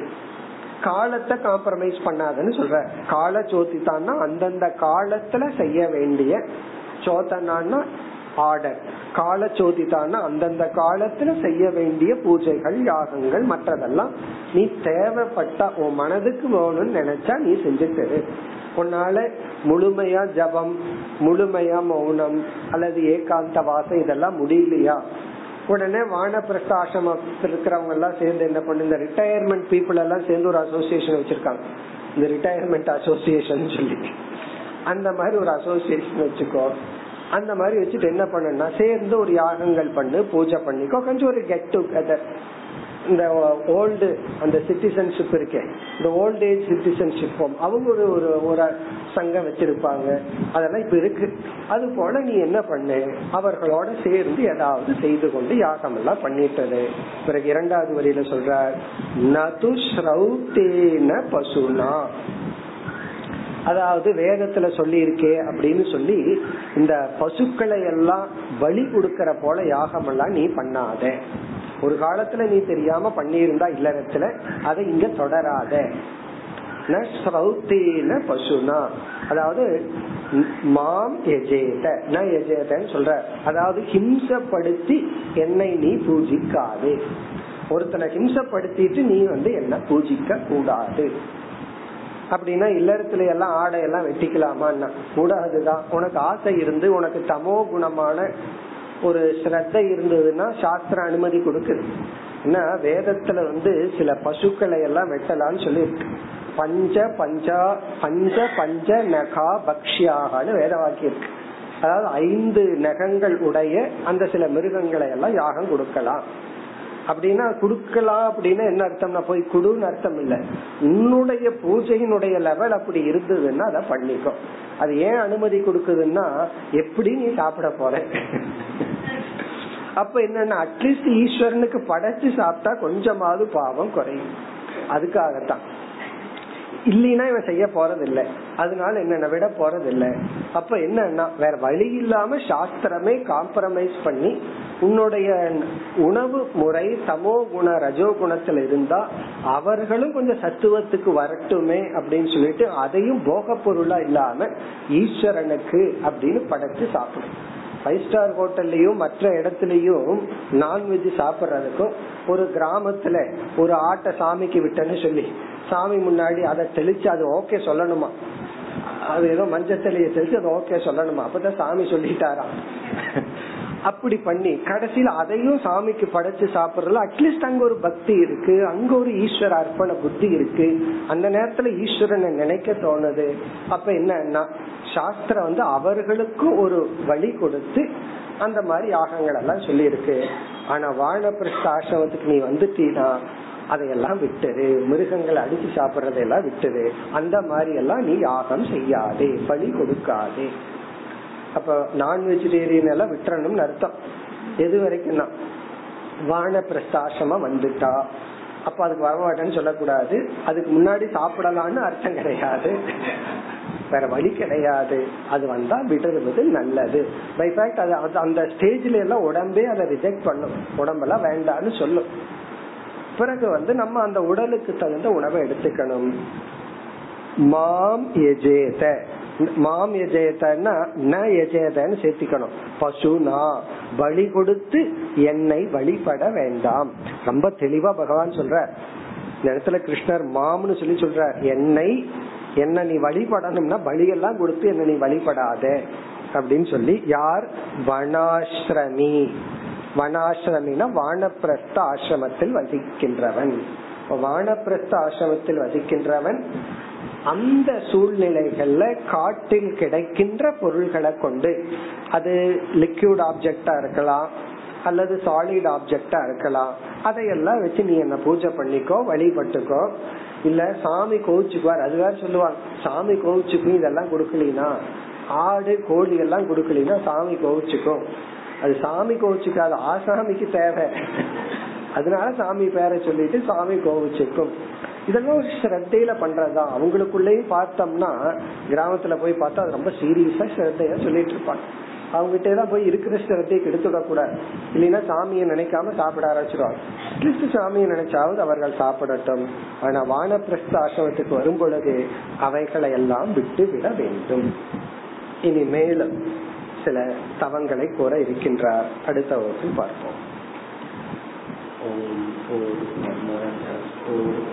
காலத்தை காம்ப்ரமைஸ் பண்ணாதன்னு சொல்ற. கால சோதித்தான்னா அந்தந்த காலத்துல செய்ய வேண்டிய சோதனான்னா ஆர்டர் கால சோதித்தான்னா அந்தந்த காலத்துல செய்ய வேண்டிய பூஜைகள் யாகங்கள் மற்றதெல்லாம் நீ தேவைப்பட்ட உன் மனதுக்கு வேணும்னு நினைச்சா நீ செஞ்சுட்டு உன்னால முழுமையா ஜபம் முழுமையா மௌனம் அல்லது ஏகாந்த வாசம் இதெல்லாம் முடியலையா? உடனே வானப்பிரஸ்த ஆசிரமத்தில் இருக்கிறவங்க எல்லாம் சேர்ந்து என்ன பண்ணு இந்த ரிட்டையர்மெண்ட் பீப்புள் எல்லாம் சேர்ந்து ஒரு அசோசியேஷன் வச்சிருக்காங்க. இந்த ரிட்டையர்மெண்ட் அசோசியேஷன் சொல்லி. அந்த மாதிரி ஒரு அசோசியேஷன் வச்சுக்கோ. அந்த மாதிரி வச்சுட்டு என்ன பண்ணுன்னா சேர்ந்து ஒரு யாகங்கள் பண்ணு பூஜை பண்ணிக்கோ. கொஞ்சம் ஒரு கெட் டுகெதர் இந்த uh, ஓல்டு அந்த சிட்டிசன்ஷிப் இருக்கேன் இந்த ஓல்ட் ஏஜ் சிட்டிசன்ஷிப் அவங்க ஒரு ஒரு ஒரு சங்கம் வச்சிருப்பாங்க. அதெல்லாம் இப்ப இருக்கு. அது போல நீ என்ன பண்ணு? அவர்களோட சேர்ந்து ஏதாவது செய்து கொண்டு யாகம் எல்லாம் பண்ணிட்டது. பிறகு இரண்டாவது வரியில சொல்ற நது ஸ்ரௌத்தேன பசுனா. அதாவது வேதத்துல சொல்லி இருக்கே அப்படின்னு சொல்லி இந்த பசுக்களை எல்லாம் பலி கொடுக்கற போல யாகம் எல்லாம் நீ பண்ணாத. ஒரு காலத்துல நீ தெரியாம பண்ணியிருந்தா இல்லறத்துல அதை இங்க தொடராத. பசுனா. அதாவது மாம் எஜேத. ந எஜேதன்னு சொல்ற. அதாவது ஹிம்சப்படுத்தி என்னை நீ பூஜிக்காது. ஒருத்தனை ஹிம்சப்படுத்திட்டு நீ வந்து என்ன பூஜிக்க கூடாது அப்படின்னா இல்லறத்துல எல்லாம் ஆடை எல்லாம் வெட்டிக்கலாமா கூடாதுதான். உனக்கு ஆசை இருந்து உனக்கு தமோ குணமான ஒரு ஸ்ரத்த இருந்ததுன்னா சாஸ்திர அனுமதி கொடுக்குது. ஏன்னா வேதத்துல வந்து சில பசுக்களை எல்லாம் வெட்டலாம்னு சொல்லி இருக்கு பஞ்ச பஞ்சா பஞ்ச பஞ்ச நகா பக்ஷியாகனு வேத வாக்கி இருக்கு அதாவது ஐந்து நகங்கள் உடைய அந்த சில மிருகங்களை எல்லாம் யாகம் கொடுக்கலாம். அப்படின்னா குடுக்கலாம் அப்படின்னா என்ன அர்த்தம்னா போய் குடுன்னு அர்த்தம் இல்ல. உன்னுடைய பூஜையினுடைய லெவல் அப்படி இருந்ததுன்னா அதை பண்ணிக்கும் அது ஏன் அனுமதி கொடுக்குதுன்னா எப்படி நீ சாப்பிட போற? அப்ப என்னன்னா அட்லீஸ்ட் ஈஸ்வரனுக்கு படைச்சு சாப்பிட்டா கொஞ்சமாவது பாவம் குறையும். அதுக்காகத்தான். இல்லைன்னா இவன் செய்ய போறது இல்லை அதனால என்ன விட போறது இல்லை அப்ப என்னன்னா வேற வழி இல்லாம சாஸ்திரமே காம்ப்ரமைஸ் பண்ணி உன்னுடைய உணவு முறை சமோ குண ரஜோ குணத்துல இருந்தா அவர்களும் கொஞ்சம் சத்துவத்துக்கு வரட்டுமே அப்படின்னு சொல்லிட்டு அதையும் போக பொருளா இல்லாம ஈஸ்வரனுக்கு அப்படின்னு படைச்சு சாப்பிடும். ஃபைவ் ஸ்டார் ஹோட்டல்லையும் மற்ற இடத்துலயும் நான்வெஜ் சாப்பிடுறதுக்கும் ஒரு கிராமத்துல ஒரு ஆட்டை சாமிக்கு விட்டேன்னு சொல்லி சாமி முன்னாடி அதை தெளிச்சு அது ஓகே சொல்லணுமா? அது ஏதோ மஞ்சத்தலைய தெளிச்சு அது ஓகே சொல்லணுமா? அப்பதான் சாமி சொல்லிட்டாராம். அப்படி பண்ணி கடைசியில் அதையும் சாமிக்கு படைச்சு சாப்பிடுறதுல அட்லீஸ்ட் அங்க ஒரு பக்தி இருக்கு அங்க ஒரு ஈஸ்வர அர்ப்பண புத்தி இருக்கு. அந்த நேரத்துல ஈஸ்வரனை நினைக்க தோணுது. அப்ப என்னன்னா சாஸ்திரம் வந்து அவர்களுக்கும் ஒரு வழி கொடுத்து அந்த மாதிரி யாகங்கள் எல்லாம் சொல்லி இருக்கு ஆனா வானப்பிரஸ்த ஆசிரமத்துக்கு நீ வந்துட்டீனா அதையெல்லாம் விட்டுரு. மிருகங்களை அடிச்சு சாப்பிடுறதையெல்லாம் விட்டுரு. அந்த மாதிரி எல்லாம் நீ யாகம் செய்யாதே பலி கொடுக்காதே. அப்ப நான் வெஜிடேரியன் எல்லாம் விட்டுறணும்னு அர்த்தம். எது வரைக்கும் தான் வானப்பிரஸ்தாசிரமா வந்துட்டா. அப்ப அதுக்கு வரமாட்டேன்னு சொல்லக்கூடாது. அதுக்கு முன்னாடி சாப்பிடலாம்னு அர்த்தம் கிடையாது. வேற வழி கிடையாது. அது வந்தா விடுறது நல்லது. பை ஃபேக்ட் அது அந்த ஸ்டேஜ்ல எல்லாம் உடம்பே அதை ரிஜெக்ட் பண்ணும். உடம்பெல்லாம் வேண்டாம்னு சொல்லும். பிறகு வந்து நம்ம அந்த உடலுக்கு தகுந்த உணவை எடுத்துக்கணும். மாம் எஜேத. மாம் எஜேதன்னா ந எஜேதன்னு சேர்த்திக்கணும். பசுனா பலி கொடுத்து என்னை வழிபட வேண்டாம். ரொம்ப தெளிவா பகவான் சொல்ற இந்த இடத்துல கிருஷ்ணர் மாம்னு சொல்லி சொல்ற என்னை என்ன நீ வழிபடணும்னா பலியெல்லாம் கொடுத்து என்ன நீ வழிபடாத அப்படின்னு சொல்லி யார்? வனாசிரமி வனாசிரமினா வானப்பிரஸ்த ஆசிரமத்தில் வசிக்கின்றவன். வானப்பிரஸ்த ஆசிரமத்தில் வசிக்கின்றவன் அந்த சூழ்நிலைகள்ல காட்டில் கிடைக்கின்ற பொருள்களை கொண்டு அது லிக்யூட் ஆப்ஜெக்டா இருக்கலாம் அல்லது சாலிட் ஆப்ஜெக்டா இருக்கலாம் அதையெல்லாம் வச்சு நீ என்ன பூஜை பண்ணிக்கோ வழிபட்டுக்கோ. இல்ல சாமி கோவிச்சுக்குவார் அது வேற சொல்லுவாங்க. சாமி கோவிச்சுக்கும் இதெல்லாம் கொடுக்கலீனா? ஆடு கோழி எல்லாம் கொடுக்கலீனா சாமி கோவிச்சுக்கும். அது சாமி கோவிச்சுக்காது ஆசாமிக்கு தேவை. அதனால சாமி பேரை சொல்லிட்டு சாமி கோவிச்சுக்கும். இதெல்லாம் ஸ்ரத்தையில பண்றதுதான். அவங்களுக்குள்ளேயும் பார்த்தோம்னா கிராமத்துல போய் பார்த்தா அது ரொம்ப சீரியஸா ஸ்ரத்தையா சொல்லிட்டு இருப்பாங்க. அவங்ககிட்ட தான் போய் இருக்கிற ஸ்ரத்தையை கெடுத்துட கூடாது இல்லைன்னா சாமியை நினைக்காம சாப்பிட ஆரம்பிச்சிருவாங்க. அட்லீஸ்ட் சாமியை நினைச்சாவது அவர்கள் சாப்பிடட்டும். ஆனா வானப்பிரஸ்த ஆசிரமத்துக்கு வரும் பொழுது அவைகளை எல்லாம் விட்டு விட வேண்டும். இனி மேலும் சில தவங்களை கூற இருக்கின்றார். அடுத்த வகுப்பில் பார்ப்போம். ஓம் பூர்ணமத பூர்ணமிதம்